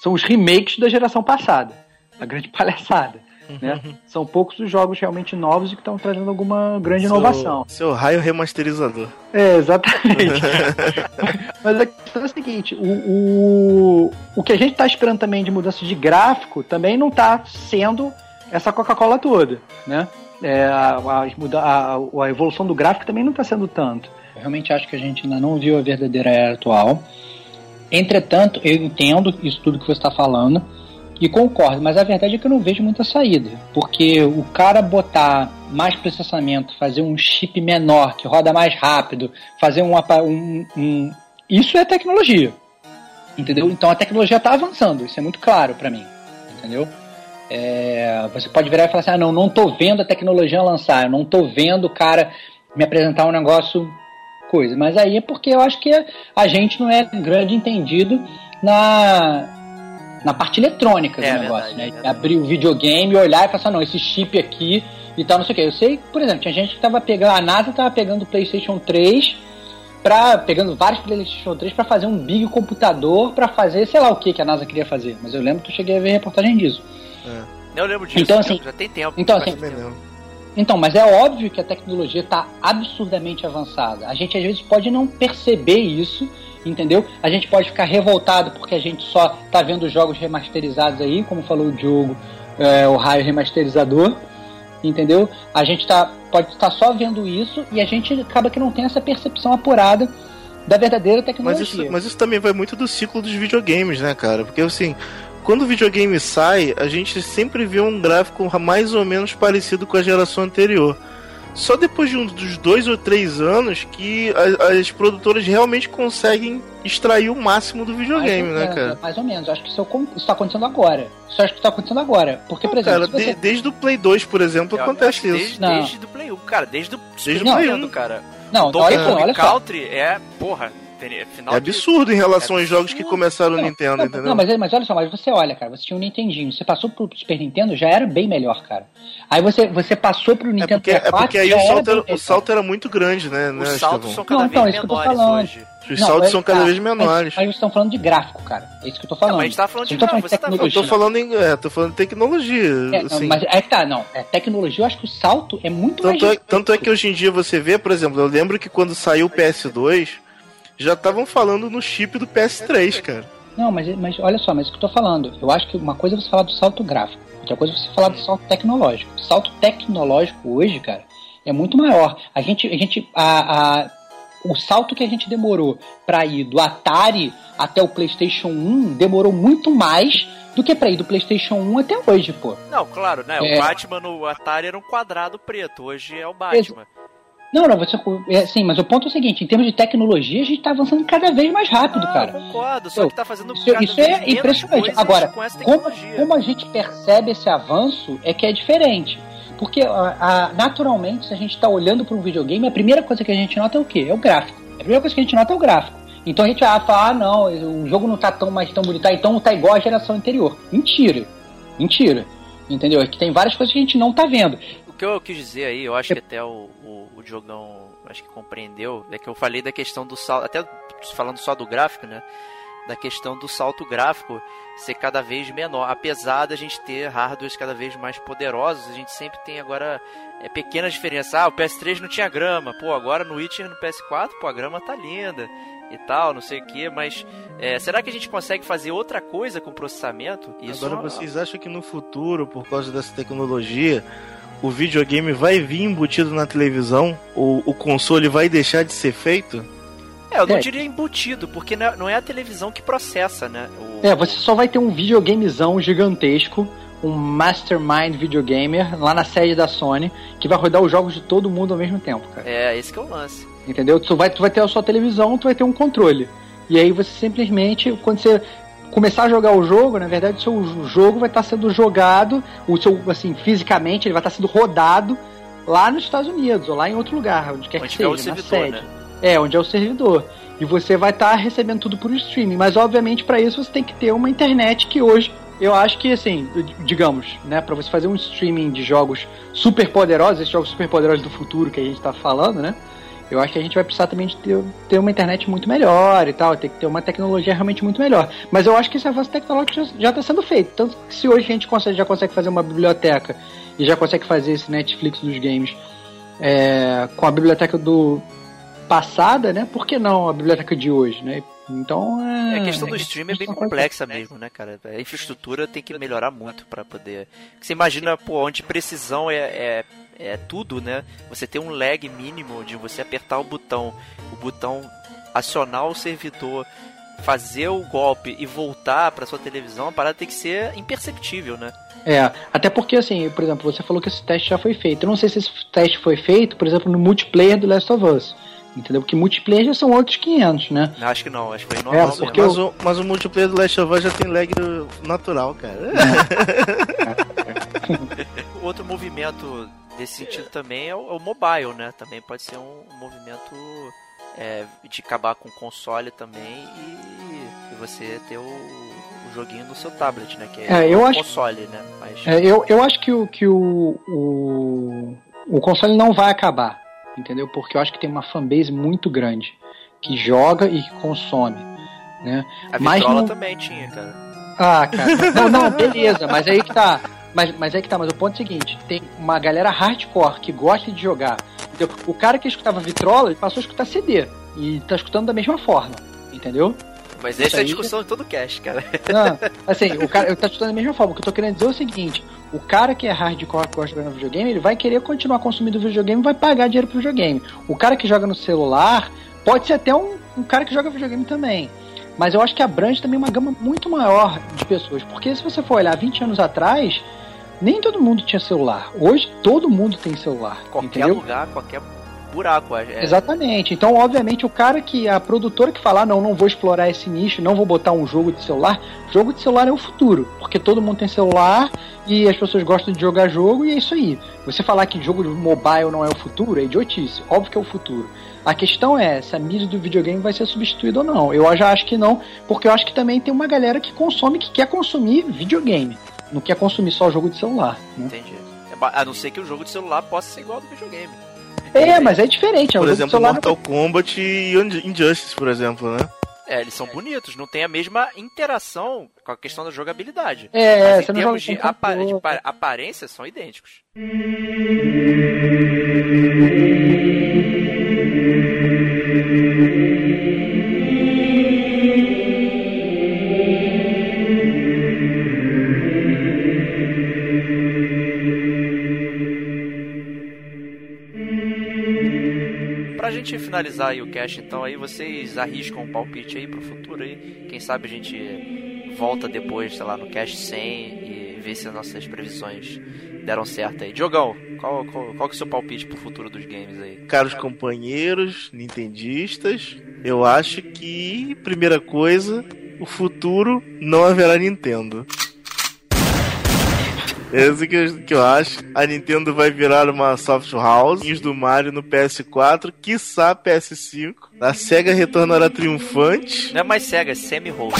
são os remakes da geração passada. A grande palhaçada. Né? São poucos os jogos realmente novos e que estão trazendo alguma grande seu, inovação. Seu raio remasterizador. É, exatamente. Mas a questão é a seguinte: o, o, o que a gente está esperando também de mudança de gráfico também não está sendo essa Coca-Cola toda, né? É, a, a, a, a, evolução do gráfico também não está sendo tanto. Eu realmente acho que a gente ainda não viu a verdadeira era atual. Entretanto, eu entendo isso tudo que você está falando e concordo, mas a verdade é que eu não vejo muita saída. Porque o cara botar mais processamento, fazer um chip menor, que roda mais rápido, fazer um, um, um isso é tecnologia. Entendeu? Então a tecnologia está avançando, isso é muito claro para mim. Entendeu? É, você pode virar e falar assim: ah, não, não tô vendo a tecnologia lançar, eu não tô vendo o cara me apresentar um negócio coisa. Mas aí é porque eu acho que a gente não é grande entendido na, na parte eletrônica é, do negócio, verdade, né? É Abrir o videogame, olhar e falar assim, não, esse chip aqui e tal, não sei o que. Eu sei, por exemplo, tinha gente que tava pegando, a NASA tava pegando o PlayStation 3 para pegando vários PlayStation 3 para fazer um big computador para fazer, sei lá o que que a NASA queria fazer. Mas eu lembro que eu cheguei a ver reportagem disso. É. Eu lembro disso, então, assim, já tem tempo. Então, assim, então, mas é óbvio que a tecnologia está absurdamente avançada. A gente às vezes pode não perceber isso, entendeu? A gente pode ficar revoltado porque a gente só está vendo jogos remasterizados aí, como falou o Diogo, é, o raio remasterizador, entendeu? A gente tá, pode estar tá só vendo isso e a gente acaba que não tem essa percepção apurada da verdadeira tecnologia. Mas isso, mas isso também vai muito do ciclo dos videogames, né, cara? Porque assim, quando o videogame sai, a gente sempre vê um gráfico mais ou menos parecido com a geração anterior. Só depois de um dos dois ou três anos que as, as produtoras realmente conseguem extrair o máximo do videogame, né, menos, cara? Mais ou menos. Acho que isso está acontecendo agora. Isso acho que está acontecendo agora. Porque, não, por exemplo. Cara, você... de, desde o Play 2, por exemplo, eu acontece desde, isso. Desde, desde o Play 1, cara. Desde o, desde o Play 1, cara. Não, olha, olha só. Country é, porra, Final é absurdo de... em relação é aos jogos que começaram no Nintendo, não, entendeu? Não, mas, mas olha só, mas você olha, cara, você tinha um Nintendinho, você passou pro Super Nintendo, já era bem melhor, cara. Aí você, você passou pro Nintendo é porque, 64, é porque aí o salto, era, o salto era muito grande, né? Os né, saltos são cada não, então, vez então, menores hoje. Os saltos é, são cada tá, vez menores. Aí vocês estão falando de gráfico, cara. É isso que eu tô falando. Não, mas a gente tá falando de gráfico. Tá eu tô falando em. É, tô falando de tecnologia. É, assim. não, mas é que tá, não. É, tecnologia, eu acho que o salto é muito tanto mais. É, tanto é que hoje em dia você vê, por exemplo, eu lembro que quando saiu o PS2 já estavam falando no chip do PS3, cara. Não, mas, mas olha só, mas o que eu tô falando, eu acho que uma coisa é você falar do salto gráfico, outra coisa é você falar do salto tecnológico. O salto tecnológico hoje, cara, é muito maior. A gente, a gente, a, a o salto que a gente demorou para ir do Atari até o PlayStation 1 demorou muito mais do que para ir do PlayStation 1 até hoje, pô. Não, claro, né? É... O Batman no Atari era um quadrado preto, hoje é o Batman. Não, não, você. É, sim, mas o ponto é o seguinte: em termos de tecnologia, a gente está avançando cada vez mais rápido, ah, cara. concordo, só que tá fazendo Isso, isso é impressionante. Agora, como, como a gente percebe esse avanço é que é diferente. Porque a, a, naturalmente, se a gente está olhando para um videogame, a primeira coisa que a gente nota é o quê? É o gráfico. A primeira coisa que a gente nota é o gráfico. Então a gente vai falar, ah, não, o jogo não está tão mais tão bonito, ah, então está igual à geração anterior. Mentira. Mentira. Entendeu? É que tem várias coisas que a gente não está vendo que eu quis dizer aí, eu acho que até o, o, o Diogão acho que compreendeu, é que eu falei da questão do salto, até falando só do gráfico, né? Da questão do salto gráfico ser cada vez menor. Apesar da gente ter hardwares cada vez mais poderosos, a gente sempre tem agora é, pequenas diferenças. Ah, o PS3 não tinha grama, pô, agora no Witcher no PS4, pô, a grama tá linda e tal, não sei o que, mas é, será que a gente consegue fazer outra coisa com o processamento? Isso Agora vocês acham que no futuro, por causa dessa tecnologia, o videogame vai vir embutido na televisão? Ou o console vai deixar de ser feito? É, eu não é. diria embutido, porque não é, é a televisão que processa, né? O... É, você só vai ter um videogamezão gigantesco, um mastermind videogamer lá na sede da Sony, que vai rodar os jogos de todo mundo ao mesmo tempo, cara. É, esse que é o lance. Entendeu? Tu vai, tu vai ter a sua televisão, tu vai ter um controle. E aí você simplesmente, quando você começar a jogar o jogo, na verdade, o seu jogo vai estar sendo jogado, o seu, assim, fisicamente, ele vai estar sendo rodado lá nos Estados Unidos, ou lá em outro lugar, onde quer onde que seja, é na sede. Né? É, onde é o servidor. E você vai estar recebendo tudo por streaming. Mas, obviamente, para isso você tem que ter uma internet que hoje eu acho que, assim, digamos, né, para você fazer um streaming de jogos super poderosos, esses jogos super poderosos do futuro que a gente tá falando, né? Eu acho que a gente vai precisar também de ter, ter uma internet muito melhor e tal, ter que ter uma tecnologia realmente muito melhor. Mas eu acho que esse avanço tecnológico já está sendo feito. Tanto que se hoje a gente consegue, já consegue fazer uma biblioteca e já consegue fazer esse Netflix dos games é, com a biblioteca do passada, né? Por que não a biblioteca de hoje, né? Então é. é a questão do streaming é bem complexa mesmo, né, cara? A infraestrutura tem que melhorar muito para poder. Você imagina, pô, onde precisão é, é, é tudo, né? Você tem um lag mínimo de você apertar o botão, o botão acionar o servidor, fazer o golpe e voltar para sua televisão, a parada tem que ser imperceptível, né? É, até porque assim, por exemplo, você falou que esse teste já foi feito. Eu não sei se esse teste foi feito, por exemplo, no multiplayer do Last of Us. Entendeu? Porque multiplayer já são outros 500, né? Acho que não, acho que foi normal. É, porque mas, o, mas o multiplayer do Last of Us já tem lag natural, cara. Outro movimento desse sentido também é o, é o, mobile, né? Também pode ser um, um movimento é, de acabar com o console também e, e você ter o, o, joguinho no seu tablet, né? Que é, é eu o acho, console, né? Mas... É, eu, eu acho que, o, que o, o, o console não vai acabar entendeu? Porque eu acho que tem uma fanbase muito grande que joga e que consome, né? A mas não... também tinha, cara. Ah, cara. Não, não, beleza, mas aí que tá. Mas, mas aí que tá, mas o ponto é o seguinte, tem uma galera hardcore que gosta de jogar. Entendeu? O cara que escutava Vitrola passou a escutar CD. E tá escutando da mesma forma, entendeu? Mas essa é a discussão de todo o cast, cara. Não, assim, o cara tá escutando da mesma forma. O que eu tô querendo dizer é o seguinte: o cara que é hardcore que gosta de jogar no videogame, ele vai querer continuar consumindo videogame e vai pagar dinheiro pro videogame. O cara que joga no celular pode ser até um, um cara que joga videogame também. Mas eu acho que abrange também uma gama muito maior de pessoas. Porque se você for olhar 20 anos atrás, nem todo mundo tinha celular. Hoje todo mundo tem celular. Qualquer entendeu? lugar, qualquer buraco. É... Exatamente. Então, obviamente, o cara que, a produtora que falar, não, não vou explorar esse nicho, não vou botar um jogo de celular, jogo de celular é o futuro. Porque todo mundo tem celular e as pessoas gostam de jogar jogo e é isso aí. Você falar que jogo de mobile não é o futuro é idiotice. Óbvio que é o futuro. A questão é se a mídia do videogame vai ser substituída ou não. Eu já acho que não, porque eu acho que também tem uma galera que consome, que quer consumir videogame. Não quer consumir só jogo de celular. Né? Entendi. É a não ser que o jogo de celular possa ser igual ao do videogame. É, mas é diferente. É por exemplo, Mortal Kombat e Injustice, por exemplo, né? É, eles são bonitos, não tem a mesma interação com a questão da jogabilidade. É, Mas em termos de, apa de aparência, são idênticos. Gente finalizar aí o cast, então, aí vocês arriscam um palpite aí pro futuro aí. Quem sabe a gente volta depois, sei lá, no cast 100 e vê se as nossas previsões deram certo aí. Diogão, qual, qual, qual que é o seu palpite pro futuro dos games aí? Caros companheiros, nintendistas, eu acho que, primeira coisa, o futuro não haverá Nintendo. Esse que eu, que eu acho. A Nintendo vai virar uma soft house do Mario no PS4, quiçá PS5. A SEGA retornará triunfante. Não é mais SEGA, é semi-host.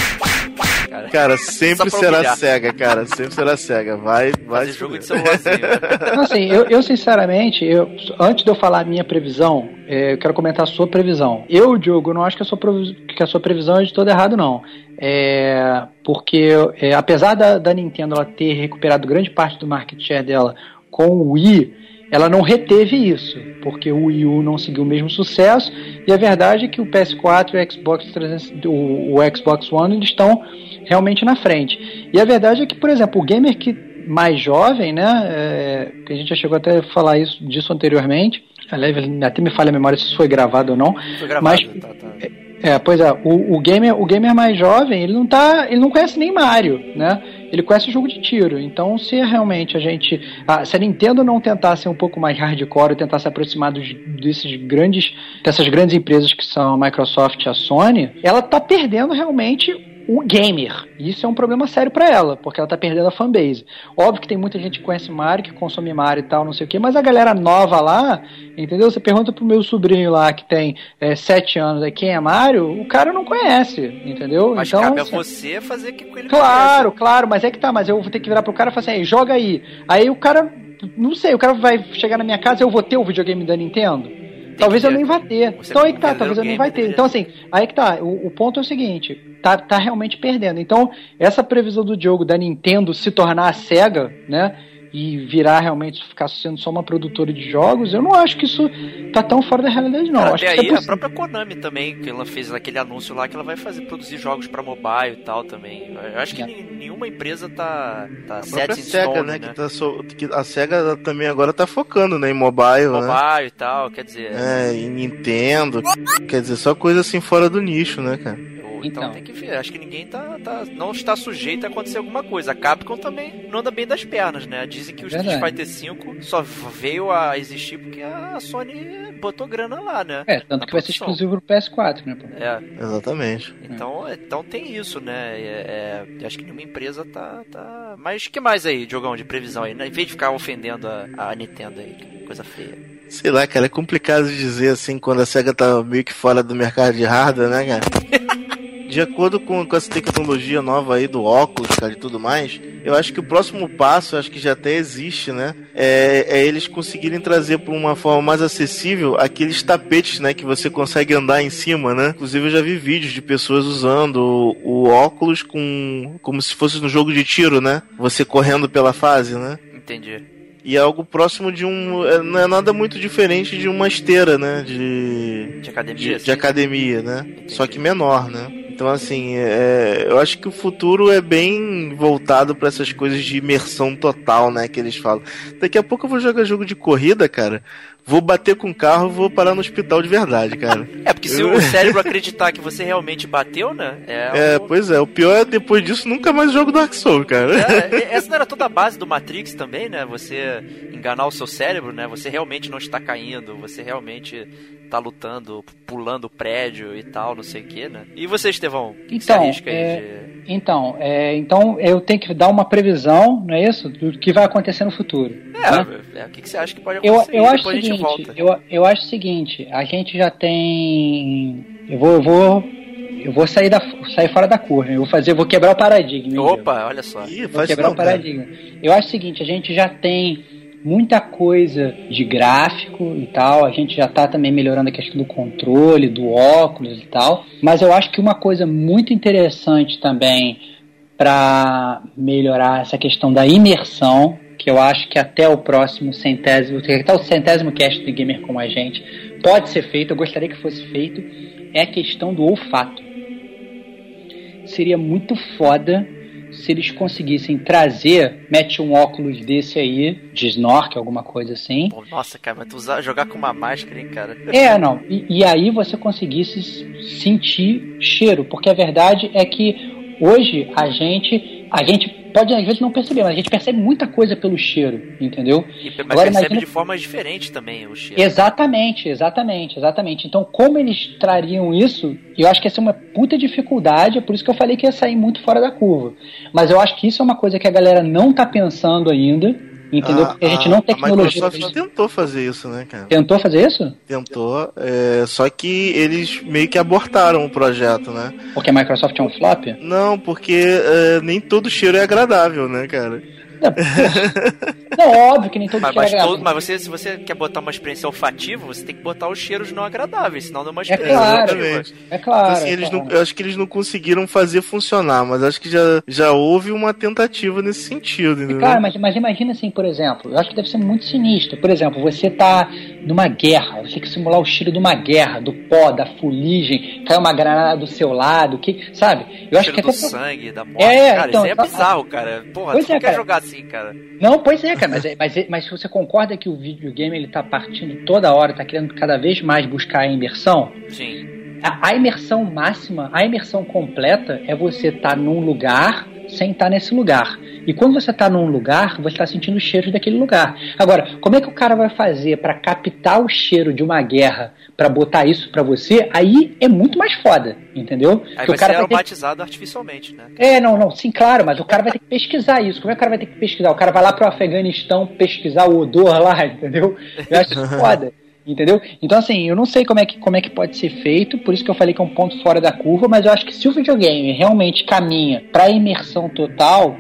Cara, cara sempre será humilhar. SEGA, cara. Sempre será SEGA. Vai, vai. Fazer jogo de celularzinho. assim, eu, eu sinceramente, eu, antes de eu falar a minha previsão, é, eu quero comentar a sua previsão. Eu, Diogo, não acho que a sua, que a sua previsão é de todo errado, não. É, porque é, apesar da, da Nintendo ela ter recuperado grande parte do market share dela com o Wii, ela não reteve isso, porque o Wii U não seguiu o mesmo sucesso, e a verdade é que o PS4 e o Xbox, 300, o, o Xbox One eles estão realmente na frente. E a verdade é que, por exemplo, o gamer que mais jovem, né, é, que a gente já chegou até a falar isso, disso anteriormente, até me falha a memória se isso foi gravado ou não, foi gravado, mas, tá, tá. É, pois é, o, o, gamer, o gamer mais jovem, ele não tá. Ele não conhece nem Mario, né? Ele conhece o jogo de tiro. Então, se realmente a gente. Ah, se a Nintendo não tentar ser um pouco mais hardcore, tentar se aproximar dos, desses grandes. dessas grandes empresas que são a Microsoft e a Sony, ela tá perdendo realmente o gamer. E isso é um problema sério para ela, porque ela tá perdendo a fanbase. Óbvio que tem muita gente que conhece Mario, que consome Mario e tal, não sei o quê, mas a galera nova lá, entendeu? Você pergunta pro meu sobrinho lá que tem é, sete anos, é, quem é Mario, o cara não conhece, entendeu? Mas então, cabe assim, a você fazer que ele Claro, conheça. claro, mas é que tá, mas eu vou ter que virar pro cara e falar assim, joga aí. Aí o cara, não sei, o cara vai chegar na minha casa e eu vou ter o videogame da Nintendo? Talvez eu nem vá ter. Então aí que tá, talvez eu nem vai ter. Então assim, aí que tá. O, o, ponto é o seguinte, tá, tá realmente perdendo. Então, essa previsão do jogo da Nintendo se tornar a SEGA, né? E virar realmente ficar sendo só uma produtora de jogos, eu não acho que isso tá tão fora da realidade, não. até aí é a própria Konami também, que ela fez aquele anúncio lá que ela vai fazer produzir jogos para mobile e tal também. Eu acho que é. nenhuma empresa tá, tá a set Sega, stone, né? né? Que tá so... que a Sega também agora tá focando né, em mobile, mobile né? Mobile e tal, quer dizer. É, em Nintendo. Quer dizer, só coisa assim fora do nicho, né, cara? Então, então, tem que ver. Acho que ninguém tá, tá, não está sujeito a acontecer alguma coisa. A Capcom também não anda bem das pernas, né? Dizem que o Verdade. Street Fighter V só veio a existir porque a Sony botou grana lá, né? É, tanto que vai ser exclusivo pro PS4, né? É. Exatamente. Então, é. então tem isso, né? É, é, acho que nenhuma empresa tá, tá. Mas que mais aí, Diogão, de previsão aí? Né? Em vez de ficar ofendendo a, a Nintendo aí, coisa feia. Sei lá, cara, é complicado de dizer assim quando a SEGA tá meio que fora do mercado de hardware, né, cara? de acordo com, com essa tecnologia nova aí do óculos, cara, e tudo mais, eu acho que o próximo passo, acho que já até existe, né? É, é eles conseguirem trazer para uma forma mais acessível aqueles tapetes, né? Que você consegue andar em cima, né? Inclusive eu já vi vídeos de pessoas usando o, o óculos com como se fosse no jogo de tiro, né? Você correndo pela fase, né? Entendi. E é algo próximo de um. É, não é nada muito diferente de uma esteira, né? De. De academia. De, de academia, né? Entendi. Só que menor, né? Então, assim, é, eu acho que o futuro é bem voltado para essas coisas de imersão total, né? Que eles falam. Daqui a pouco eu vou jogar jogo de corrida, cara vou bater com o carro vou parar no hospital de verdade, cara. é, porque se o cérebro acreditar que você realmente bateu, né? É, é pois é. O pior é depois disso nunca mais jogo Dark Souls, cara. É, essa não era toda a base do Matrix também, né? Você enganar o seu cérebro, né? Você realmente não está caindo, você realmente tá lutando, pulando prédio e tal, não sei o que, né? E você, Estevão? Que então, que é, de... então, é, então eu tenho que dar uma previsão, não é isso? Do que vai acontecer no futuro. É, né? é o que, que, você acha que pode acontecer? Eu, eu acho o seguinte, eu, eu acho o seguinte, a gente já tem. Eu vou, eu vou eu vou sair, da, sair fora da curva. Eu vou fazer, vou quebrar o paradigma. Opa, olha só. Ih, vou quebrar não, o paradigma. Cara. Eu acho o seguinte, a gente já tem muita coisa de gráfico e tal. A gente já está também melhorando a questão do controle, do óculos e tal. Mas eu acho que uma coisa muito interessante também para melhorar essa questão da imersão, eu acho que até o próximo centésimo, até o centésimo cast do Gamer como a gente, pode ser feito, eu gostaria que fosse feito, é a questão do olfato. Seria muito foda se eles conseguissem trazer, mete um óculos desse aí, de snorkel, alguma coisa assim. Pô, nossa, cara, mas tu usar, jogar com uma máscara, hein, cara? É, não. E, e aí você conseguisse sentir cheiro, porque a verdade é que hoje a gente, a gente pode às vezes não perceber, mas a gente percebe muita coisa pelo cheiro, entendeu? E, mas Agora, percebe imagina... de formas diferentes também o cheiro. Exatamente, exatamente, exatamente. Então, como eles trariam isso, eu acho que ia ser uma puta dificuldade, é por isso que eu falei que ia sair muito fora da curva. Mas eu acho que isso é uma coisa que a galera não tá pensando ainda, Entendeu? Porque a gente não tem tecnologia. A Microsoft tentou fazer isso, né, cara? Tentou fazer isso? Tentou, é, só que eles meio que abortaram o projeto, né? Porque a Microsoft é um flop? Não, porque é, nem todo cheiro é agradável, né, cara? Não, óbvio que nem todo mas, mas, todo, mas você, se você quer botar uma experiência olfativa, você tem que botar os cheiros não agradáveis, senão não é uma é experiência. É claro, exatamente. é claro. Então, assim, eles não, eu acho que eles não conseguiram fazer funcionar, mas acho que já, já houve uma tentativa nesse sentido. Entendeu? Claro, mas, mas imagina assim, por exemplo, eu acho que deve ser muito sinistro. Por exemplo, você tá numa guerra, você tem que simular o cheiro de uma guerra, do pó, da fuligem, cai uma granada do seu lado, que, sabe? Eu acho que até do sangue, da morte. É, cara, então, isso é tá, bizarro, cara. Porra, pois tu é, quer cara. jogar assim, cara. Não, pois é, cara, mas, é, mas, é, mas você concorda que o videogame ele tá partindo toda hora, tá querendo cada vez mais buscar a imersão? Sim. a, a imersão máxima, a imersão completa é você estar tá num lugar sem estar tá nesse lugar. E quando você está num lugar, você está sentindo o cheiro daquele lugar. Agora, como é que o cara vai fazer para captar o cheiro de uma guerra para botar isso para você? Aí é muito mais foda, entendeu? Aí vai o cara ser aromatizado ter... artificialmente, né? É, não, não, sim, claro, mas o cara vai ter que pesquisar isso. Como é que o cara vai ter que pesquisar? O cara vai lá pro Afeganistão pesquisar o odor lá, entendeu? Eu acho foda. Entendeu? Então, assim, eu não sei como é, que, como é que pode ser feito, por isso que eu falei que é um ponto fora da curva, mas eu acho que se o videogame realmente caminha para imersão total,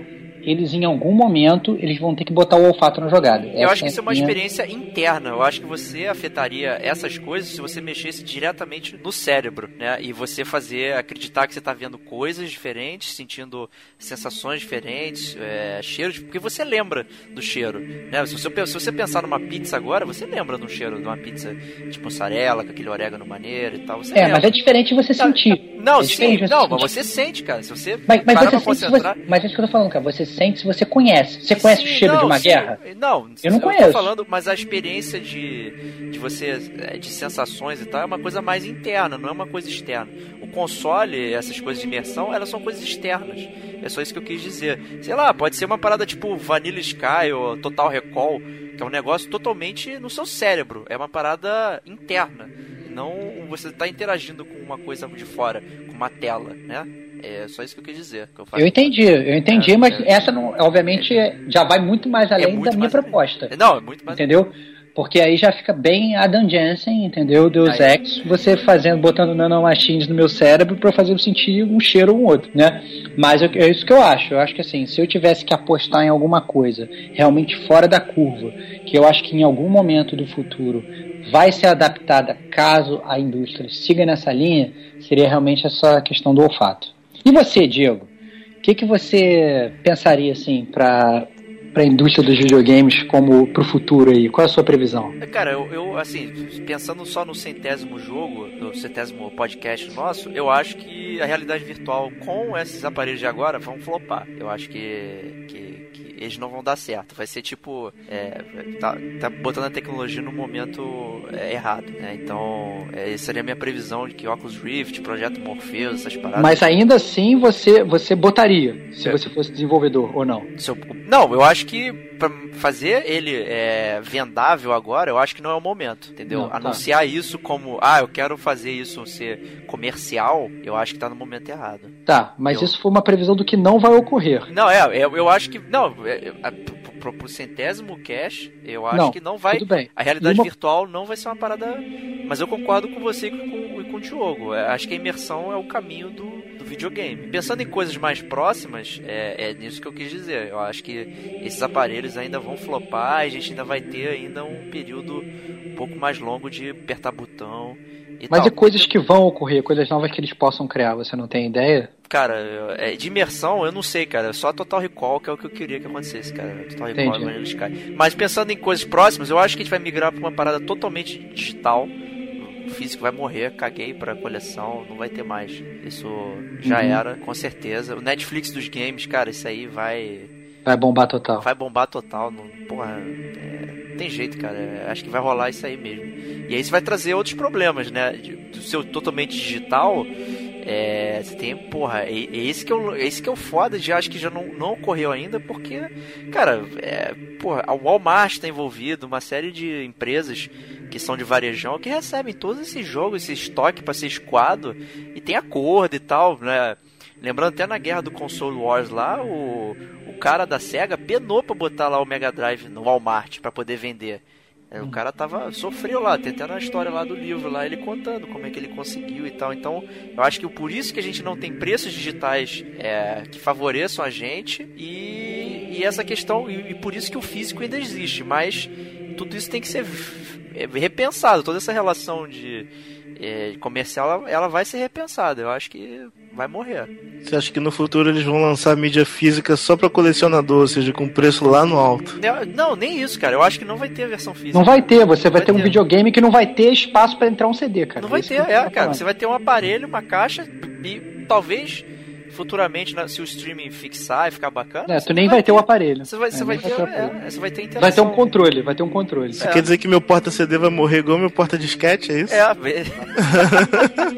eles em algum momento eles vão ter que botar o olfato na jogada. Eu Essa acho que isso é uma minha... experiência interna. Eu acho que você afetaria essas coisas se você mexesse diretamente no cérebro, né? E você fazer acreditar que você está vendo coisas diferentes, sentindo sensações diferentes, é, cheiros, porque você lembra do cheiro, né? Se você, se você pensar numa pizza agora, você lembra do cheiro de uma pizza tipo mussarela, com aquele orégano maneiro e tal. Você é, lembra. mas é diferente você sentir. Não, é sim, não, mas você sente, cara. Se você mas, mas você concentrar... você, mas é isso que eu tô falando, cara. Você se você conhece. Você conhece sim, o cheiro não, de uma sim. guerra? Não, eu não eu conheço. falando, mas a experiência de, de você, é, de sensações e tal, é uma coisa mais interna, não é uma coisa externa. O console, essas coisas de imersão, elas são coisas externas. É só isso que eu quis dizer. Sei lá, pode ser uma parada tipo Vanilla Sky ou Total Recall, que é um negócio totalmente no seu cérebro. É uma parada interna. Não você está interagindo com uma coisa de fora, com uma tela, né? É só isso que eu quis dizer. Que eu, eu, entendi, eu entendi, é, mas é, essa não, obviamente é, já vai muito mais além muito da minha proposta. Não, é muito mais. Entendeu? Porque aí já fica bem Adam Jensen, entendeu? Deus aí. Ex, você fazendo, botando nanomachines no meu cérebro para fazer eu sentir um cheiro ou um outro, né? Mas eu, é isso que eu acho. Eu acho que assim, se eu tivesse que apostar em alguma coisa realmente fora da curva, que eu acho que em algum momento do futuro vai ser adaptada caso a indústria siga nessa linha, seria realmente essa questão do olfato. E você, Diego? O que, que você pensaria assim para para a indústria dos videogames como para o futuro aí? Qual é a sua previsão? Cara, eu, eu, assim, pensando só no centésimo jogo, no centésimo podcast nosso, eu acho que a realidade virtual com esses aparelhos de agora vão flopar. Eu acho que, que eles não vão dar certo. Vai ser tipo. É, tá, tá, botando a tecnologia no momento é, errado, né? Então, é, essa seria a minha previsão de que Oculus Rift, Projeto Morpheus, essas paradas. Mas ainda assim você, você botaria, se é. você fosse desenvolvedor, ou não? Eu, não, eu acho que para fazer ele é, vendável agora, eu acho que não é o momento, entendeu? Não, tá. Anunciar isso como, ah, eu quero fazer isso ser comercial, eu acho que tá no momento errado. Tá, mas eu... isso foi uma previsão do que não vai ocorrer. Não, é, eu, eu acho que. Não, é, é, pro, pro centésimo cash, eu acho não, que não vai. A realidade uma... virtual não vai ser uma parada. Mas eu concordo com você e com, com o Diogo. É, acho que a imersão é o caminho do videogame. Pensando em coisas mais próximas, é, é nisso que eu quis dizer. Eu acho que esses aparelhos ainda vão flopar e a gente ainda vai ter ainda um período um pouco mais longo de apertar botão. Mas tal. e coisas que vão ocorrer, coisas novas que eles possam criar, você não tem ideia? Cara, é, de imersão eu não sei, cara. Só Total Recall que é o que eu queria que acontecesse, cara. Total Recall e Vanilla Sky. Mas pensando em coisas próximas, eu acho que a gente vai migrar pra uma parada totalmente digital. Físico vai morrer, caguei pra coleção, não vai ter mais. Isso já uhum. era, com certeza. O Netflix dos games, cara, isso aí vai. Vai bombar total. Vai bombar total. Não, porra, é, tem jeito, cara. É, acho que vai rolar isso aí mesmo. E aí isso vai trazer outros problemas, né? Do seu totalmente digital é, você tem, porra, é, é, esse que é o, esse que é o foda, já acho que já não, não ocorreu ainda, porque, cara, é, porra, a Walmart está envolvido, uma série de empresas que são de varejão que recebem todos esses jogos, esse estoque para ser escoado e tem acordo e tal, né? Lembrando até na guerra do Console Wars lá, o, o cara da SEGA penou pra botar lá o Mega Drive no Walmart para poder vender. É, o cara tava sofreu lá, tentando a história lá do livro, lá ele contando como é que ele conseguiu e tal. Então, eu acho que por isso que a gente não tem preços digitais é, que favoreçam a gente e, e essa questão e, e, por isso que o físico ainda existe. Mas tudo isso tem que ser é, repensado. Toda essa relação de é, comercial, ela, ela, vai ser repensada. Eu acho que vai morrer. Você acha que no futuro eles vão lançar mídia física só para colecionador, ou seja, com preço lá no alto? Não, nem isso, cara. Eu acho que não vai ter a versão física. Não vai ter. Você vai, vai ter, ter, um videogame que não vai ter espaço para entrar um CD, cara. Não vai ter, é, cara. Você vai ter um aparelho, uma caixa e talvez futuramente, se o streaming fixar e ficar bacana. É, tu nem vai ter o aparelho. Você vai, você É, vai nem ter, é, você vai ter interação. Vai ter um controle, vai ter um controle. Isso quer dizer que meu porta-CD vai morrer igual meu porta-disquete, é isso? É, vê-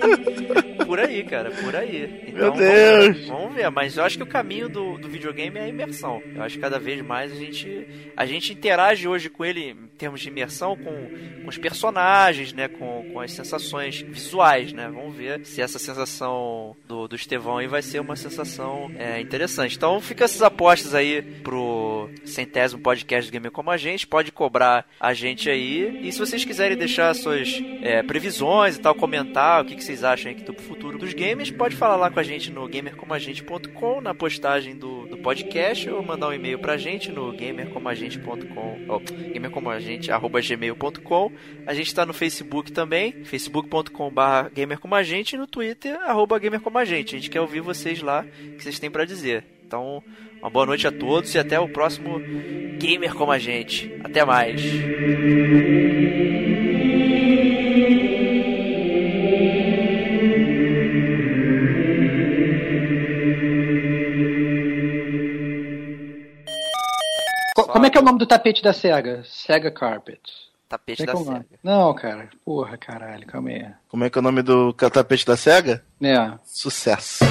por aí, cara, por aí. Então, Meu Deus. Vamos, vamos ver, mas eu acho que o caminho do, do videogame é a imersão. Eu acho que cada vez mais a gente, a gente interage hoje com ele em termos de imersão com, com os personagens, né? Com, com as sensações visuais, né? Vamos ver se essa sensação do, do Estevão aí vai ser uma sensação é, interessante. Então fica essas apostas aí pro centésimo podcast do Gamer Como a Gente. Pode cobrar a gente aí. E se vocês quiserem deixar suas é, previsões e tal, comentar o que, que vocês acham aí do futuro dos games, pode falar lá com a gente no gamercomagente.com, na postagem do, do podcast, ou mandar um e-mail pra gente no gamercomagente.com, ou gamercomagente.gmail.com. A gente tá no Facebook também, facebook.com.br gamercomagente e no Twitter, arroba gamercomagente. A gente quer ouvir vocês lá, que vocês têm pra dizer. Então, uma boa noite a todos e até o próximo Gamer Como a Gente. Até mais. Co- Como é que é o nome do tapete da SEGA? SEGA Carpet. Tapete da? SEGA. Não, cara. Porra, caralho, calma aí. Como é que é o nome do catapete da SEGA? É. Sucesso.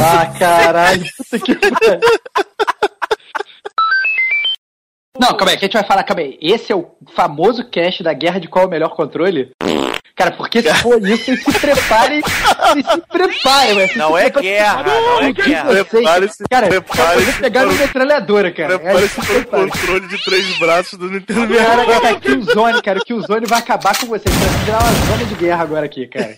Ah, caralho. Puta que. Não, calma aí, que a gente vai falar, calma aí. Esse é o famoso cast da guerra de qual é o melhor controle? Cara, porque se for isso, vocês se preparem. Vocês se preparem, velho. Não se é guerra, não é Que guerra. Prepare-se, Cara, prepare-se eu vou pegar o- metralhadora, cara. Prepare-se É, para o controle de três braços do Nintendo Cara, cara, o Killzone, cara, o Killzone vai acabar com vocês. Vai virar uma zona de guerra agora aqui, cara.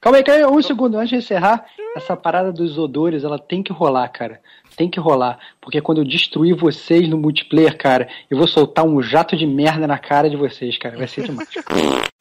Calma aí, calma aí, um segundo. Antes de encerrar, essa parada dos odores, ela tem que rolar, cara. Tem que rolar. Porque quando eu destruir vocês no multiplayer, cara, eu vou soltar um jato de merda na cara de vocês, cara. Vai ser demais.